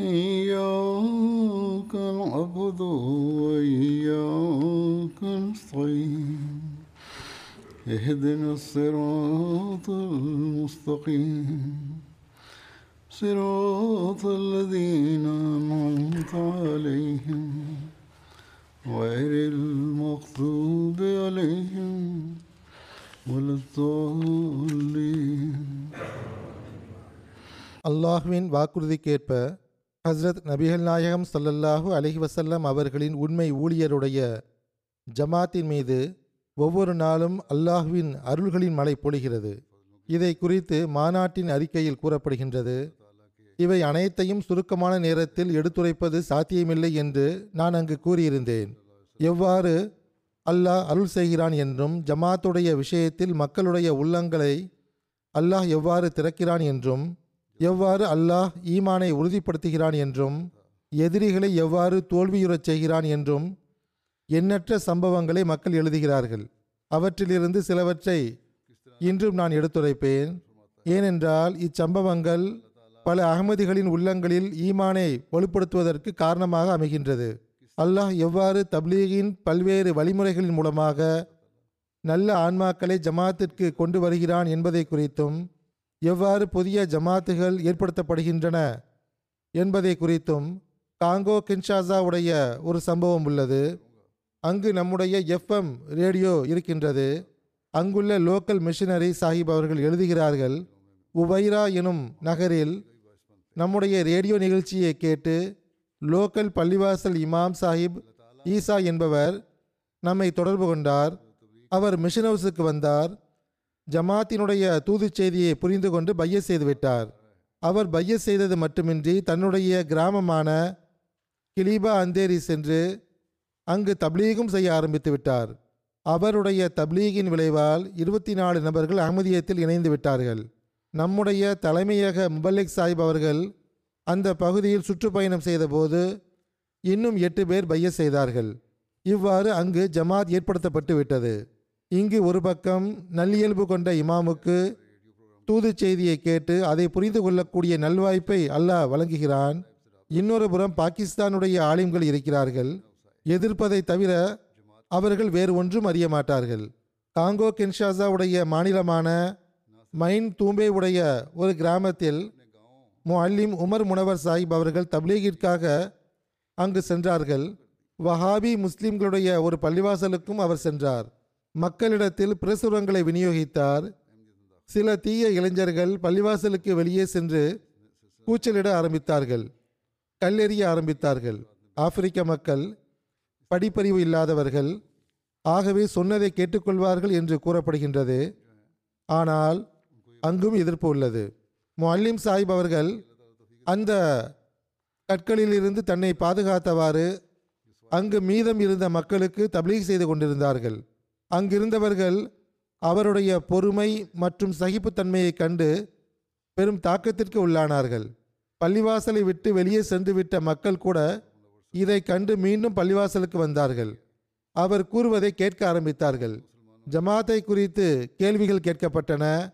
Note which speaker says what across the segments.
Speaker 1: إياك نعبد وإياك نستعين اهدنا الصراط المستقيم صراط الذين أنعمت عليهم غير المغضوب عليهم ولا الضالين
Speaker 2: அல்லாஹ்வின் வாக்குறுதிக்கேற்ப ஹஸ்ரத் நபிகள் நாயகம் சல்லல்லாஹூ அலஹி வசல்லம் அவர்களின் உண்மை ஊழியருடைய ஜமாத்தின் மீது ஒவ்வொரு நாளும் அல்லாஹ்வின் அருள்களின் மழை பொழிகிறது. இதை குறித்து மாநாட்டின் அறிக்கையில் கூறப்படுகின்றது. இவை அனைத்தையும் சுருக்கமான நேரத்தில் எடுத்துரைப்பது சாத்தியமில்லை என்று நான் அங்கு கூறியிருந்தேன். எவ்வாறு அல்லாஹ் அருள் செய்கிறான் என்றும் ஜமாத்துடைய விஷயத்தில் மக்களுடைய உள்ளங்களை அல்லாஹ் எவ்வாறு திறக்கிறான் என்றும் எவ்வாறு அல்லாஹ் ஈமானை உறுதிப்படுத்துகிறான் என்றும் எதிரிகளை எவ்வாறு தோல்வியுறச் செய்கிறான் என்றும் எண்ணற்ற சம்பவங்களை மக்கள் எழுதுகிறார்கள். அவற்றிலிருந்து சிலவற்றை இன்றும் நான் எடுத்துரைப்பேன். ஏனென்றால் இச்சம்பவங்கள் பல அகமதிகளின் உள்ளங்களில் ஈமானை வலுப்படுத்துவதற்கு காரணமாக அமைகின்றது. அல்லாஹ் எவ்வாறு தப்லீகின் பல்வேறு வழிமுறைகளின் மூலமாக நல்ல ஆன்மாக்களை ஜமாத்திற்கு கொண்டு வருகிறான் என்பதை குறித்தும் எவ்வாறு புதிய ஜமாத்துகள் ஏற்படுத்தப்படுகின்றன என்பதை குறித்தும் காங்கோ கின்ஷாசா உடைய ஒரு சம்பவம் உள்ளது. அங்கு நம்முடைய எஃப்எம் ரேடியோ இருக்கின்றது. அங்குள்ள லோக்கல் மிஷினரி சாஹிப் அவர்கள் எழுதுகிறார்கள் உபைரா எனும் நகரில் நம்முடைய ரேடியோ நிகழ்ச்சியை கேட்டு லோக்கல் பள்ளிவாசல் இமாம் சாஹிப் ஈசா என்பவர் நம்மை தொடர்பு கொண்டார். அவர் மிஷன் ஹவுஸுக்கு வந்தார். ஜமாத்தினுடைய தூதுச் செய்தியை புரிந்து கொண்டு பைய செய்துவிட்டார் அவர் பைய செய்தது மட்டுமின்றி தன்னுடைய கிராமமான கிலீபா அந்தேரி சென்று அங்கு தப்லீகும் செய்ய ஆரம்பித்து விட்டார். அவருடைய தப்லீகின் விளைவால் இருபத்தி நாலு நபர்கள் அகமதியத்தில் இணைந்து விட்டார்கள். நம்முடைய தலைமையக முபல்லிக் சாஹிப் அவர்கள் அந்த பகுதியில் சுற்றுப்பயணம் செய்தபோது இன்னும் எட்டு பேர் பைய செய்தார்கள். இவ்வாறு அங்கு ஜமாத் ஏற்படுத்தப்பட்டு விட்டது. இங்கு ஒரு பக்கம் நல்லியல்பு கொண்ட இமாமுக்கு தூதுச் செய்தியை கேட்டு அதை புரிந்து கொள்ளக்கூடிய நல்வாய்ப்பை அல்லாஹ் வழங்குகிறான். இன்னொரு புறம் பாகிஸ்தானுடைய ஆலிம்கள் இருக்கிறார்கள். எதிர்ப்பதை தவிர அவர்கள் வேறு ஒன்றும் அறிய மாட்டார்கள். காங்கோ கின்ஷாசாவுடைய மாநிலமான மைன் தூம்பே உடைய ஒரு கிராமத்தில் முஅல்லிம் உமர் முனவர் சாஹிப் அவர்கள் தப்லீகிற்காக அங்கு சென்றார்கள். வஹாபி முஸ்லிம்களுடைய ஒரு பள்ளிவாசலுக்கும் அவர் சென்றார். மக்களிடத்தில் பிரசுரங்களை விநியோகித்தார். சில தீய இளைஞர்கள் பள்ளிவாசலுக்கு வெளியே சென்று கூச்சலிட ஆரம்பித்தார்கள். கல்லெறிய ஆரம்பித்தார்கள். ஆப்பிரிக்க மக்கள் படிப்பறிவு இல்லாதவர்கள் ஆகவே சொன்னதை கேட்டுக்கொள்வார்கள் என்று கூறப்படுகின்றது. ஆனால் அங்கும் எதிர்ப்பு உள்ளது. முஅல்லிம் சாஹிப் அவர்கள் அந்த கற்களிலிருந்து தன்னை பாதுகாத்தவாறு அங்கு மீதம் இருந்த மக்களுக்கு தப்லீக் செய்து கொண்டிருந்தார்கள். அங்கிருந்தவர்கள் அவருடைய பொறுமை மற்றும் சகிப்புத்தன்மையை கண்டு பெரும் தாக்கத்திற்கு உள்ளானார்கள். பள்ளிவாசலை விட்டு வெளியே சென்றுவிட்ட மக்கள் கூட இதை கண்டு மீண்டும் பள்ளிவாசலுக்கு வந்தார்கள். அவர் கூறுவதை கேட்க ஆரம்பித்தார்கள். ஜமாத்தை குறித்து கேள்விகள் கேட்கப்பட்டன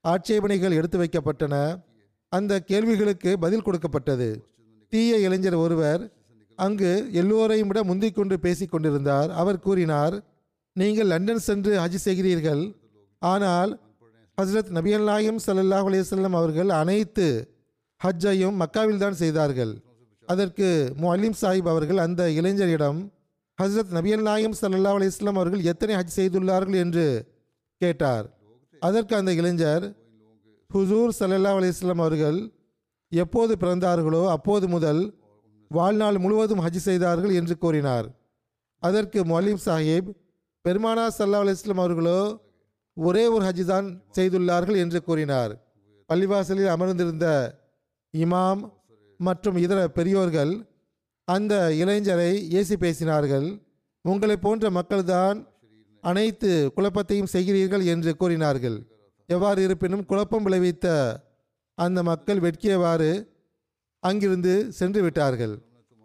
Speaker 2: ஆட்சேபனைகள் எடுத்து வைக்கப்பட்டன. அந்த கேள்விகளுக்கு பதில் கொடுக்கப்பட்டது. தீய இளைஞர் ஒருவர் அங்கு எல்லோரையும் விட முந்திக் கொண்டு கொண்டிருந்தார். அவர் கூறினார் நீங்கள் லண்டன் சென்று ஹஜ் செய்கிறீர்கள். ஆனால் ஹஸ்ரத் நபிகள் நாயம் சல்லாஹ் அலையம் அவர்கள் அனைத்து ஹஜ்ஜையும் மக்காவில் தான் செய்தார்கள். அதற்கு முலிம் சாஹிப் அவர்கள் அந்த இளைஞரிடம் ஹஸ்ரத் நபியல் நாயம் ஸல்லல்லாஹு அலையம் அவர்கள் எத்தனை ஹஜ் செய்துள்ளார்கள்? என்று கேட்டார். அதற்கு அந்த இளைஞர் ஹுசூர் சல்லல்லா அலையம் அவர்கள் எப்போது பிறந்தார்களோ அப்போது முதல் வாழ்நாள் முழுவதும் ஹஜ் செய்தார்கள் என்று கூறினார். அதற்கு மொலீம் சாஹிப் பெருமானா சல்லா அலிஸ்லாம் அவர்களோ ஒரே ஒரு ஹஜ் தான் செய்துள்ளார்கள் என்று கூறினார். பள்ளிவாசலில் அமர்ந்திருந்த இமாம் மற்றும் இதர பெரியோர்கள் அந்த இளைஞரை ஏசி பேசினார்கள். உங்களை போன்ற மக்கள்தான் அனைத்து குழப்பத்தையும் செய்கிறீர்கள் என்று கூறினார்கள். எவ்வாறு இருப்பினும் குழப்பம் விளைவித்த அந்த மக்கள் வெட்கியவாறு அங்கிருந்து சென்று விட்டார்கள்.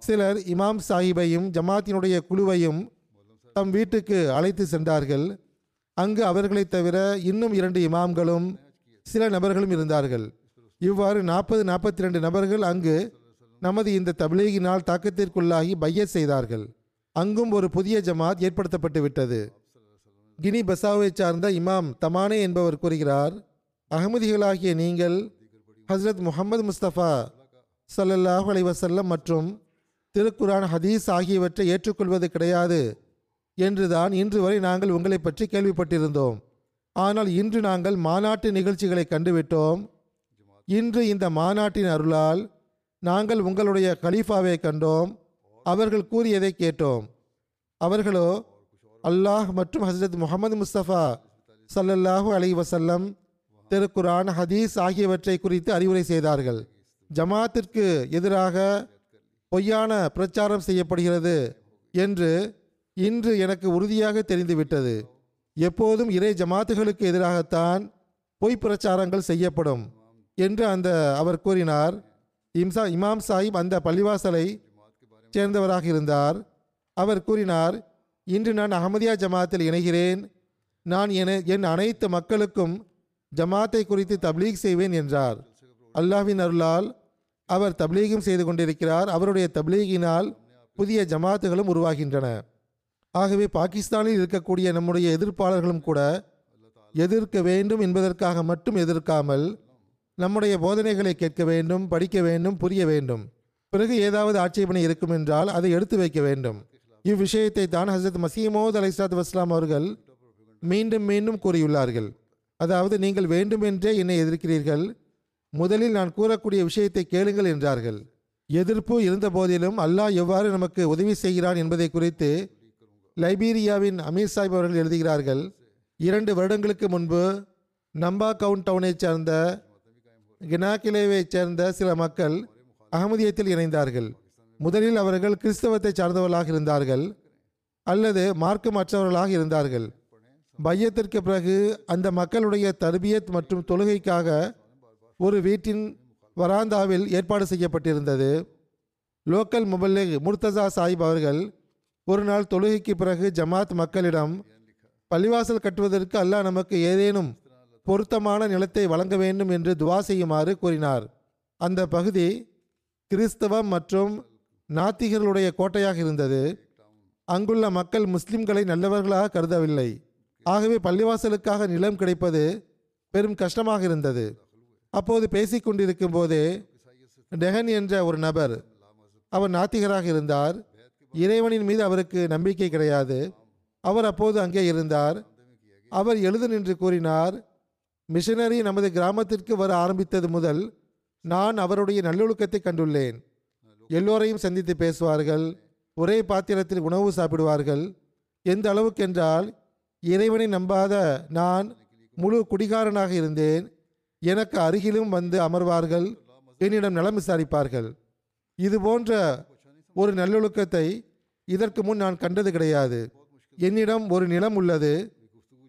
Speaker 2: சிலர் இமாம் சாஹிபையும் ஜமாத்தினுடைய குழுவையும் தம் வீட்டுக்கு அழைத்து சென்றார்கள். அங்கு அவர்களை தவிர இன்னும் இரண்டு இமாம்களும் சில நபர்களும் இருந்தார்கள். இவ்வாறு நாற்பது நாற்பத்தி ரெண்டு நபர்கள் அங்கு நமது இந்த தபிலீகினால் தாக்கத்திற்குள்ளாகி பையத் செய்தார்கள். அங்கும் ஒரு புதிய ஜமாத் ஏற்படுத்தப்பட்டு விட்டது. கினி பசாவை சார்ந்த இமாம் தமானே என்பவர் கூறுகிறார் அகமதிகளாகிய நீங்கள் ஹஸ்ரத் முகமது முஸ்தபா சல்லல்லாஹ் அலைவசல்லம் மற்றும் திருக்குரான் ஹதீஸ் ஆகியவற்றை ஏற்றுக்கொள்வது கிடையாது. என்றுதான் இன்று வரை நாங்கள் உங்களை பற்றி கேள்விப்பட்டிருந்தோம். ஆனால் இன்று நாங்கள் மாநாட்டு நிகழ்ச்சிகளை கண்டுவிட்டோம். இன்று இந்த மாநாட்டின் அருளால் நாங்கள் உங்களுடைய கலீஃபாவை கண்டோம். அவர்கள் கூறியதை கேட்டோம். அவர்களோ அல்லாஹ் மற்றும் ஹஸ்ரத் முகமது முஸ்தபா சல்லல்லாஹு அலி வசல்லம் திருக்குரான் ஹதீஸ் ஆகியவற்றை குறித்து அறிவுரை செய்தார்கள். ஜமாத்திற்கு எதிராக பொய்யான பிரச்சாரம் செய்யப்படுகிறது என்று இன்று எனக்கு உறுதியாக தெரிந்துவிட்டது. எப்போதும் இறை ஜமாத்துகளுக்கு எதிராகத்தான் பொய் பிரச்சாரங்கள் செய்யப்படும் என்று அந்த அவர் கூறினார். இம்சா இமாம் சாஹிப் அந்த பள்ளிவாசலை சேர்ந்தவராக இருந்தார். அவர் கூறினார் இன்று நான் அகமதியா ஜமாத்தில் இணைகிறேன். நான் என என் அனைத்து மக்களுக்கும் ஜமாத்தை குறித்து தப்லீக் செய்வேன் என்றார். அல்லாஹின் அருளால் அவர் தப்லீகும் செய்து கொண்டிருக்கிறார். அவருடைய தப்லீகினால் புதிய ஜமாத்துகளும் உருவாகின்றன. ஆகவே பாகிஸ்தானில் இருக்கக்கூடிய நம்முடைய எதிர்ப்பாளர்களும் கூட எதிர்க்க வேண்டும் என்பதற்காக மட்டும் எதிர்க்காமல் நம்முடைய போதனைகளை கேட்க வேண்டும் படிக்க வேண்டும் புரிய வேண்டும். பிறகு ஏதாவது ஆட்சேபனை இருக்கும் என்றால் அதை எடுத்து வைக்க வேண்டும். இவ்விஷயத்தை தான் ஹசரத் மசீமோத் அலைசாத் வஸ்லாம் அவர்கள் மீண்டும் மீண்டும் கூறியுள்ளார்கள். அதாவது நீங்கள் வேண்டுமென்றே என்னை எதிர்க்கிறீர்கள். முதலில் நான் கூறக்கூடிய விஷயத்தை கேளுங்கள் என்றார்கள். எதிர்ப்பு இருந்த போதிலும் அல்லாஹ் எவ்வாறு நமக்கு உதவி செய்கிறான் என்பதை குறித்து லைபீரியாவின் அமீர் சாஹிப் அவர்கள் எழுதுகிறார்கள் இரண்டு வருடங்களுக்கு முன்பு நம்பா கவுன் டவுனைச் சேர்ந்த கினாக்கிலேவைச் சேர்ந்த சில மக்கள் அகமதியத்தில் இணைந்தார்கள். முதலில் அவர்கள் கிறிஸ்தவத்தை சார்ந்தவர்களாக இருந்தார்கள் அல்லது மார்க்கமற்றவர்களாக இருந்தார்கள். பையத்திற்கு பிறகு அந்த மக்களுடைய தர்பியத் மற்றும் தொழுகைக்காக ஒரு வீட்டின் வராந்தாவில் ஏற்பாடு செய்யப்பட்டிருந்தது. லோக்கல் முபல்லிக் முர்தசா சாஹிப் அவர்கள் ஒரு நாள் தொழுகைக்கு பிறகு ஜமாத் மக்களிடம் பள்ளிவாசல் கட்டுவதற்கு அல்லாஹ் நமக்கு ஏதேனும் பொருத்தமான நிலத்தை வழங்க வேண்டும் என்று துவா செய்யுமாறு கூறினார். அந்த பகுதி கிறிஸ்தவம் மற்றும் நாத்திகர்களுடைய கோட்டையாக இருந்தது. அங்குள்ள மக்கள் முஸ்லிம்களை நல்லவர்களாக கருதவில்லை. ஆகவே பள்ளிவாசலுக்காக நிலம் கிடைப்பது பெரும் கஷ்டமாக இருந்தது. அப்போது பேசிக் கொண்டிருக்கும் போதே டெஹன் என்ற ஒரு நபர் அவர் நாத்திகராக இருந்தார். இறைவனின் மீது அவருக்கு நம்பிக்கை கிடையாது. அவர் அப்போது அங்கே இருந்தார். அவர் எழுது நின்று கூறினார் மிஷனரி நமது கிராமத்திற்கு வர ஆரம்பித்தது முதல் நான் அவருடைய நல்லொழுக்கத்தை கண்டுள்ளேன். எல்லோரையும் சந்தித்து பேசுவார்கள் ஒரே பாத்திரத்தில் உணவு சாப்பிடுவார்கள். எந்த அளவுக்கென்றால் இறைவனை நம்பாத நான் முழு குடிகாரனாக இருந்தேன். எனக்கு அருகிலும் வந்து அமர்வார்கள். என்னிடம் நலம் விசாரிப்பார்கள். இது போன்ற ஒரு நல்லொழுக்கத்தை இதற்கு முன் நான் கண்டது கிடையாது. என்னிடம் ஒரு நிலம் உள்ளது.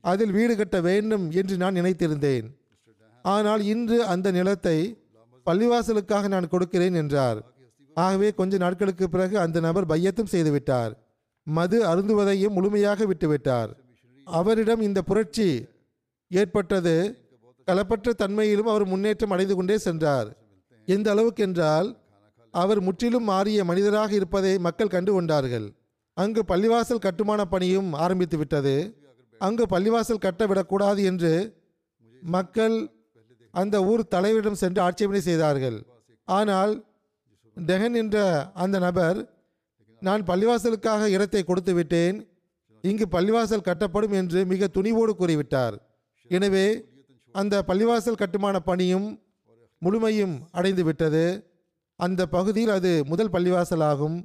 Speaker 2: அதில் வீடு கட்ட வேண்டும் என்று நான் நினைத்திருந்தேன். ஆனால் இன்று அந்த நிலத்தை பள்ளிவாசலுக்காக நான் கொடுக்கிறேன் என்றார். ஆகவே கொஞ்ச நாட்களுக்கு பிறகு அந்த நபர் பையத்தும் செய்துவிட்டார். மது அருந்துவதையும் முழுமையாக விட்டுவிட்டார். அவரிடம் இந்த புரட்சி ஏற்பட்டது. களப்பற்ற தன்மையிலும் அவர் முன்னேற்றம் அடைந்து கொண்டே சென்றார். எந்த அளவுக்கு என்றால் அவர் முற்றிலும் மாறிய மனிதராக இருப்பதை மக்கள் கண்டு கொண்டார்கள். அங்கு பள்ளிவாசல் கட்டுமான பணியும் ஆரம்பித்து விட்டது. அங்கு பள்ளிவாசல் கட்ட விடக்கூடாது என்று மக்கள் அந்த ஊர் தலைவரிடம் சென்று ஆட்சேபனை செய்தார்கள். ஆனால் டெஹன் என்ற அந்த நபர் நான் பள்ளிவாசலுக்காக இடத்தை கொடுத்து விட்டேன். இங்கு பள்ளிவாசல் கட்டப்படும் என்று மிக துணிவோடு கூறிவிட்டார். எனவே அந்த பள்ளிவாசல் கட்டுமான பணியும் முழுமையும் அடைந்து விட்டது அந்த பகுதியில் அது முதல் பள்ளிவாசலாகும்.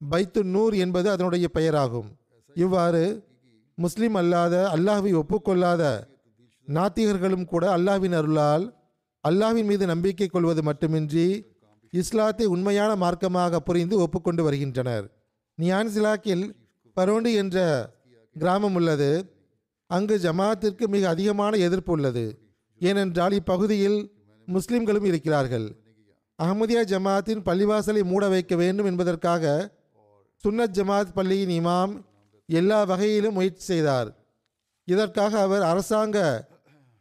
Speaker 2: பைத்து நூர் என்பது அதனுடைய பெயராகும். இவ்வாறு முஸ்லிம் அல்லாத அல்லாஹ்வை ஒப்புக்கொள்ளாத நாத்திகர்களும் கூட அல்லாஹ்வின் அருளால் அல்லாஹ்வின் மீது நம்பிக்கை கொள்வது மட்டுமின்றி இஸ்லாத்தை உண்மையான மார்க்கமாக புரிந்து ஒப்புக்கொண்டு வருகின்றனர். நியான்சிலாக்கில் பரோண்டு என்ற கிராமம் உள்ளது. அங்கு ஜமாத்திற்கு மிக அதிகமான எதிர்ப்பு உள்ளது. ஏனென்றால் இப்பகுதியில் முஸ்லிம்களும் இருக்கிறார்கள். அஹமதியா ஜமாத்தின் பள்ளிவாசலை மூட வைக்க வேண்டும் என்பதற்காக சுன்னத் ஜமாத் பள்ளியின் இமாம் எல்லா வகையிலும் முயற்சி செய்தார். இதற்காக அவர் அரசாங்க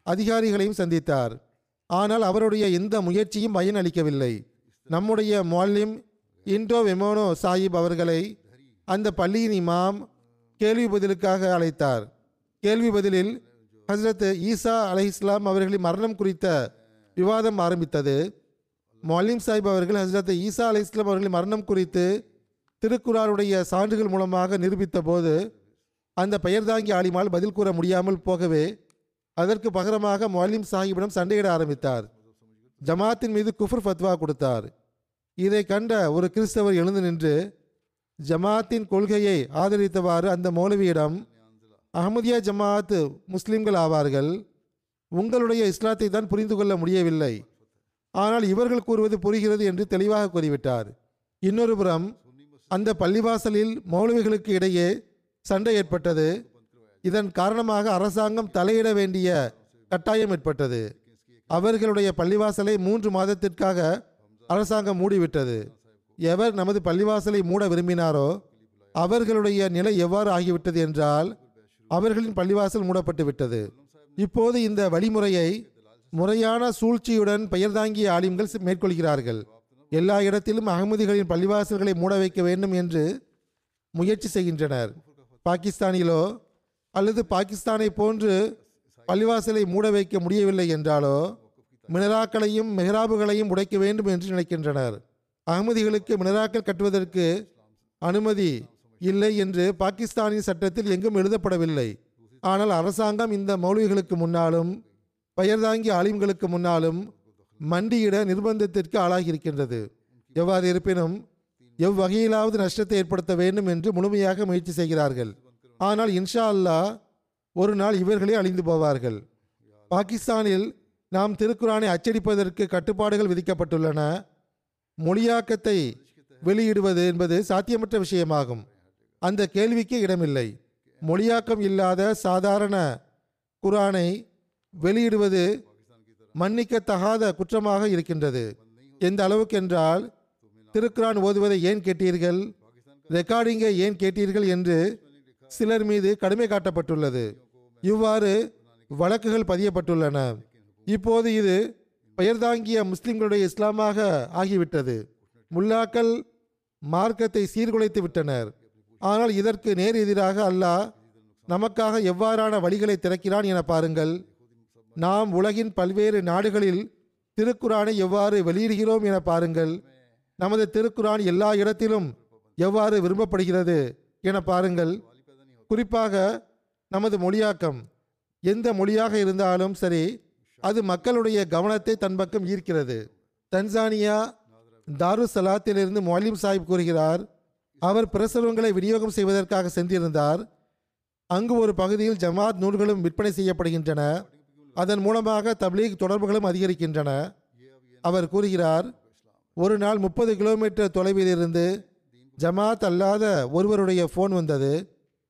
Speaker 2: அதிகாரிகளையும் சந்தித்தார். ஆனால் அவருடைய எந்த முயற்சியும் பயன் அளிக்கவில்லை நம்முடைய மொல்லிம் இன்டோ வெமோனோ சாஹிப் அவர்களை அந்த பள்ளியின் இமாம் கேள்வி பதிலுக்காக அழைத்தார். கேள்வி பதிலில் ஹஸ்ரத் ஈசா அலை இஸ்லாம் அவர்களின் மரணம் குறித்த விவாதம் ஆரம்பித்தது. மொல்லிம் சாஹிப் அவர்கள் ஹசரத் ஈசா அலி இஸ்லாம் அவர்களின் மரணம் குறித்து திருக்குறாருடைய சான்றுகள் மூலமாக நிரூபித்த போது அந்த பெயர்தாங்கி ஆலிமால் பதில் கூற முடியாமல் போகவே அதற்கு பகரமாக மொல்லிம் சாஹிப்பிடம் சண்டையிட ஆரம்பித்தார். ஜமாத்தின் மீது குஃபர் ஃபத்வா கொடுத்தார். இதை கண்ட ஒரு கிறிஸ்தவர் எழுந்து நின்று ஜமாத்தின் கொள்கையை ஆதரித்தவாறு அந்த மௌலவியிடம் அஹமதியா ஜமாத் முஸ்லிம்கள் ஆவார்கள். உங்களுடைய இஸ்லாத்தை தான் புரிந்து கொள்ள முடியவில்லை. ஆனால் இவர்கள் கூறுவது புரிகிறது என்று தெளிவாக கூறிவிட்டார். இன்னொரு புறம் அந்த பள்ளிவாசலில் மௌலவிகளுக்கு இடையே சண்டை ஏற்பட்டது. இதன் காரணமாக அரசாங்கம் தலையிட வேண்டிய கட்டாயம் ஏற்பட்டது. அவர்களுடைய பள்ளிவாசலை மூன்று மாதத்திற்காக அரசாங்கம் மூடிவிட்டது. எவர் நமது பள்ளிவாசலை மூட விரும்பினாரோ அவர்களுடைய நிலை எவ்வாறு ஆகிவிட்டது என்றால் அவர்களின் பள்ளிவாசல் மூடப்பட்டு விட்டது இப்போது இந்த வழிமுறையை முறையான சூழ்ச்சியுடன் பெயர் தாங்கிய ஆலிம்கள் மேற்கொள்கிறார்கள். எல்லா இடத்திலும் அகமதிகளின் பள்ளிவாசல்களை மூட வைக்க வேண்டும் என்று முயற்சி செய்கின்றனர். பாகிஸ்தானிலோ அல்லது பாகிஸ்தானை போன்று பள்ளிவாசலை மூட வைக்க முடியவில்லை என்றாலோ மினராக்களையும் மெஹராபுகளையும் உடைக்க வேண்டும் என்று நினைக்கின்றனர். அகமதிகளுக்கு மினராக்கள் கட்டுவதற்கு அனுமதி இல்லை என்று பாகிஸ்தானின் சட்டத்தில் எங்கும் எழுதப்படவில்லை. ஆனால் அரசாங்கம் இந்த மௌலிகளுக்கு முன்னாலும் பெயர்தாங்கி ஆலிம்களுக்கு முன்னாலும் மண்டியிட நிர்பந்தத்திற்கு ஆளாகியிருக்கின்றது. எவ்வாறு இருப்பினும் எவ்வகையிலாவது நஷ்டத்தை ஏற்படுத்த வேண்டும் என்று முழுமையாக முயற்சி செய்கிறார்கள். ஆனால் இன்ஷா அல்லாஹ் ஒரு நாள் இவர்களே அழிந்து போவார்கள். பாகிஸ்தானில் நாம் திருக்குரானை அச்சடிப்பதற்கு கட்டுப்பாடுகள் விதிக்கப்பட்டுள்ளன. மொழியாக்கத்தை வெளியிடுவது என்பது சாத்தியமற்ற விஷயமாகும். அந்த கேள்விக்கு இடமில்லை. மொழியாக்கம் இல்லாத சாதாரண குரானை வெளியிடுவது மன்னிக்கத்தகாத குற்றமாக இருக்கின்றது. எந்த அளவுக்கு என்றால் திருக்குரான் ஓதுவதை ஏன் கேட்டீர்கள்? ரெக்கார்டிங்கை ஏன் கேட்டீர்கள் என்று சிலர் மீது கடுமை காட்டப்பட்டுள்ளது. இவ்வாறு வழக்குகள் பதியப்பட்டுள்ளன. இப்போது இது பெயர்தாங்கிய முஸ்லிம்களுடைய இஸ்லாமாக ஆகிவிட்டது. முல்லாக்கள் மார்க்கத்தை சீர்குலைத்து விட்டனர். ஆனால் இதற்கு நேர் எதிராக அல்லாஹ் நமக்காக எவ்வாறான வழிகளை திறக்கிறான் என பாருங்கள். நாம் உலகின் பல்வேறு நாடுகளில் திருக்குரானை எவ்வாறு வெளியிடுகிறோம் என பாருங்கள். நமது திருக்குரான் எல்லா இடத்திலும் எவ்வாறு விரும்பப்படுகிறது என பாருங்கள். குறிப்பாக நமது மொழியாக்கம் எந்த மொழியாக இருந்தாலும் சரி அது மக்களுடைய கவனத்தை தன் பக்கம் ஈர்க்கிறது. தன்சானியா தாரு சலாத்திலிருந்து மொலிம் சாஹிப் கூறுகிறார் அவர் பிரசுரங்களை விநியோகம் செய்வதற்காக சென்றிருந்தார். அங்கு ஒரு பகுதியில் ஜமாத் நூல்களும் விற்பனை செய்யப்படுகின்றன. அதன் மூலமாக தப்லீக் தொடர்புகளும் அதிகரிக்கின்றன. அவர் கூறுகிறார் ஒரு நாள் முப்பது கிலோமீட்டர் தொலைவில் இருந்து ஜமாத் அல்லாத ஒருவருடைய ஃபோன் வந்தது.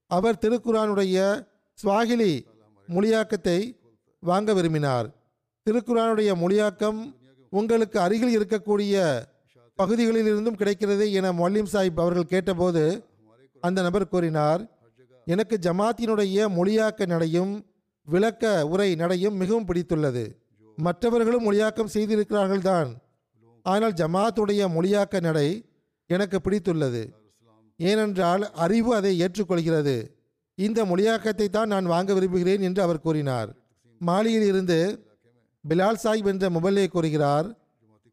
Speaker 2: அவர் திருக்குரானுடைய ஸ்வாகிலி மொழியாக்கத்தை வாங்க விரும்பினார். திருக்குரானுடைய மொழியாக்கம் உங்களுக்கு அருகில் இருக்கக்கூடிய பகுதிகளில் இருந்தும் கிடைக்கிறது என மொல்லிம் சாஹிப் அவர்கள் கேட்டபோது அந்த நபர் கூறினார் எனக்கு ஜமாத்தினுடைய மொழியாக்க நடையும் விளக்க உரை நடையும் மிகவும் பிடித்துள்ளது. மற்றவர்களும் மொழியாக்கம் செய்திருக்கிறார்கள் தான் ஆனால் ஜமாத்துடைய மொழியாக்க நடை எனக்கு பிடித்துள்ளது. ஏனென்றால் அறிவு அதை ஏற்றுக்கொள்கிறது. இந்த மொழியாக்கத்தை தான் நான் வாங்க விரும்புகிறேன் என்று அவர் கூறினார். மாலியில் இருந்து பிலால் சாஹிப் என்ற முபல்லே கூறுகிறார்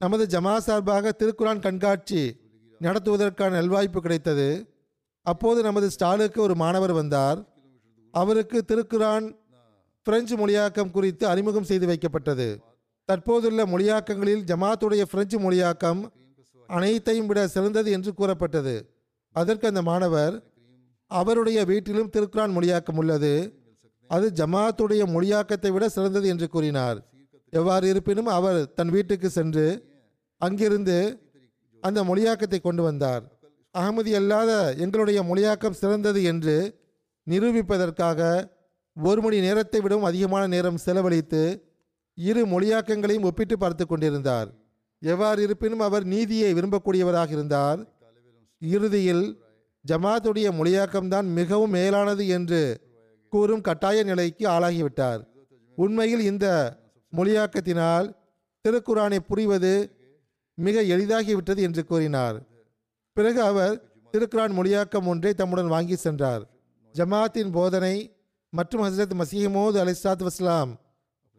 Speaker 2: நமது ஜமா சார்பாக திருக்குரான் கண்காட்சி நடத்துவதற்கான நல்வாய்ப்பு கிடைத்தது. அப்போது நமது ஸ்டாலுக்கு ஒரு மாணவர் வந்தார். அவருக்கு திருக்குரான் பிரெஞ்சு மொழியாக்கம் குறித்து அறிமுகம் செய்து வைக்கப்பட்டது. தற்போதுள்ள மொழியாக்கங்களில் ஜமாத்துடைய பிரெஞ்சு மொழியாக்கம் அனைத்தையும் விட சிறந்தது என்று கூறப்பட்டது. அதற்கு அந்த மாணவர் அவருடைய வீட்டிலும் திருக்குரான் மொழியாக்கம் உள்ளது. அது ஜமாத்துடைய மொழியாக்கத்தை விட சிறந்தது என்று கூறினார். எவ்வாறு இருப்பினும் அவர் தன் வீட்டுக்கு சென்று அங்கிருந்து அந்த மொழியாக்கத்தை கொண்டு வந்தார். அகமதி அல்லாத எங்களுடைய மொழியாக்கம் சிறந்தது என்று நிரூபிப்பதற்காக ஒரு மணி நேரத்தை விடவும் அதிகமான நேரம் செலவழித்து இரு மொழியாக்கங்களையும் ஒப்பிட்டு பார்த்து கொண்டிருந்தார். எவ்வாறு இருப்பினும் அவர் நீதியை விரும்பக்கூடியவராக இருந்தார். இறுதியில் ஜமாத்துடைய மொழியாக்கம்தான் மிகவும் மேலானது என்று கூறும் கட்டாய நிலைக்கு ஆளாகிவிட்டார். உண்மையில் இந்த மொழியாக்கத்தினால் திருக்குரானை புரிவது மிக எளிதாகிவிட்டது என்று கூறினார். பிறகு அவர் திருக்குரான் மொழியாக்கம் ஒன்றை தம்முடன் வாங்கி சென்றார். ஜமாத்தின் போதனை மற்றும் ஹசரத் மசீஹமோது அலிஸ்லாத் வஸ்லாம்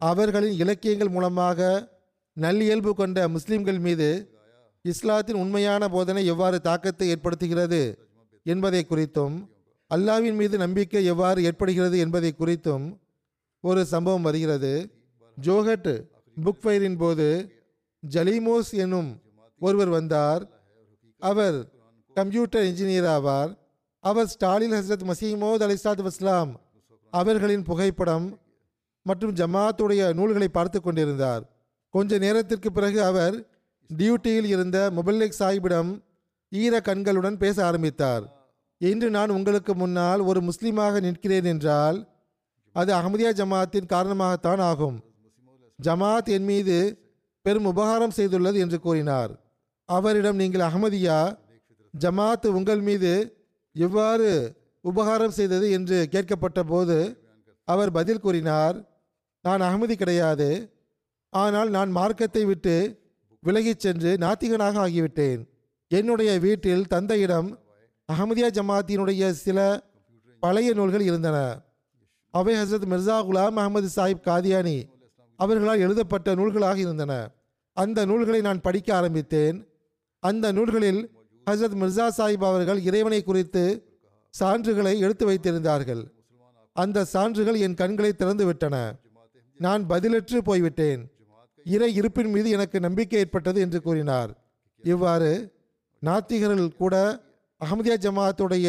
Speaker 2: அவர்களின் இலக்கியங்கள் மூலமாக நல்லியல்பு கொண்ட முஸ்லிம்கள் மீது இஸ்லாத்தின் உண்மையான போதனை எவ்வாறு தாக்கத்தை ஏற்படுத்துகிறது என்பதை குறித்தும் அல்லாவின் மீது நம்பிக்கை எவ்வாறு ஏற்படுகிறது என்பதை குறித்தும் ஒரு சம்பவம் வருகிறது. ஜோஹட் புக் ஃபயரின் போது ஜலீமோஸ் எனும் ஒருவர் வந்தார். அவர் கம்ப்யூட்டர் இன்ஜினியர் ஆவார். அவர் ஸ்டாலின் ஹசரத் மசீமோத் அலிசாத் வஸ்லாம் அவர்களின் புகைப்படம் மற்றும் ஜமாத்துடைய நூல்களை பார்த்து கொண்டிருந்தார். கொஞ்ச நேரத்திற்கு பிறகு அவர் டியூட்டியில் இருந்த முபல்லிக் சாஹிபிடம் ஈர கண்களுடன் பேச ஆரம்பித்தார். இன்று நான் உங்களுக்கு முன்னால் ஒரு முஸ்லீமாக நிற்கிறேன் என்றால் அது அகமதியா ஜமாத்தின் காரணமாகத்தான் ஆகும். ஜமாத் என் மீது பெரும் உபகாரம் செய்துள்ளது என்று கூறினார். அவரிடம் நீங்கள் அகமதியா ஜமாத் உங்கள் மீது எவ்வாறு உபகாரம் செய்தது என்று கேட்கப்பட்ட போது அவர் பதில் கூறினார் நான் அகமதி கிடையாது. ஆனால் நான் மார்க்கத்தை விட்டு விலகிச் சென்று நாத்திகனாக ஆகிவிட்டேன். என்னுடைய வீட்டில் தந்தையிடம் அகமதியா ஜமாத்தினுடைய சில பழைய நூல்கள் இருந்தன. அவை ஹசரத் மிர்சா குலாம் அகமது சாஹிப் காதியானி அவர்களால் எழுதப்பட்ட நூல்களாக இருந்தன. அந்த நூல்களை நான் படிக்க ஆரம்பித்தேன். அந்த நூல்களில் ஹசரத் மிர்சா சாஹிப் அவர்கள் இறைவனை குறித்து சான்றுகளை எடுத்து வைத்திருந்தார்கள். அந்த சான்றுகள் என் கண்களை திறந்து விட்டன நான் பதிலற்று போய்விட்டேன். இறை இருப்பின் மீது எனக்கு நம்பிக்கை ஏற்பட்டது என்று கூறினார். இவ்வாறு நாத்திகர்கள் கூட அகமதியா ஜமாத்துடைய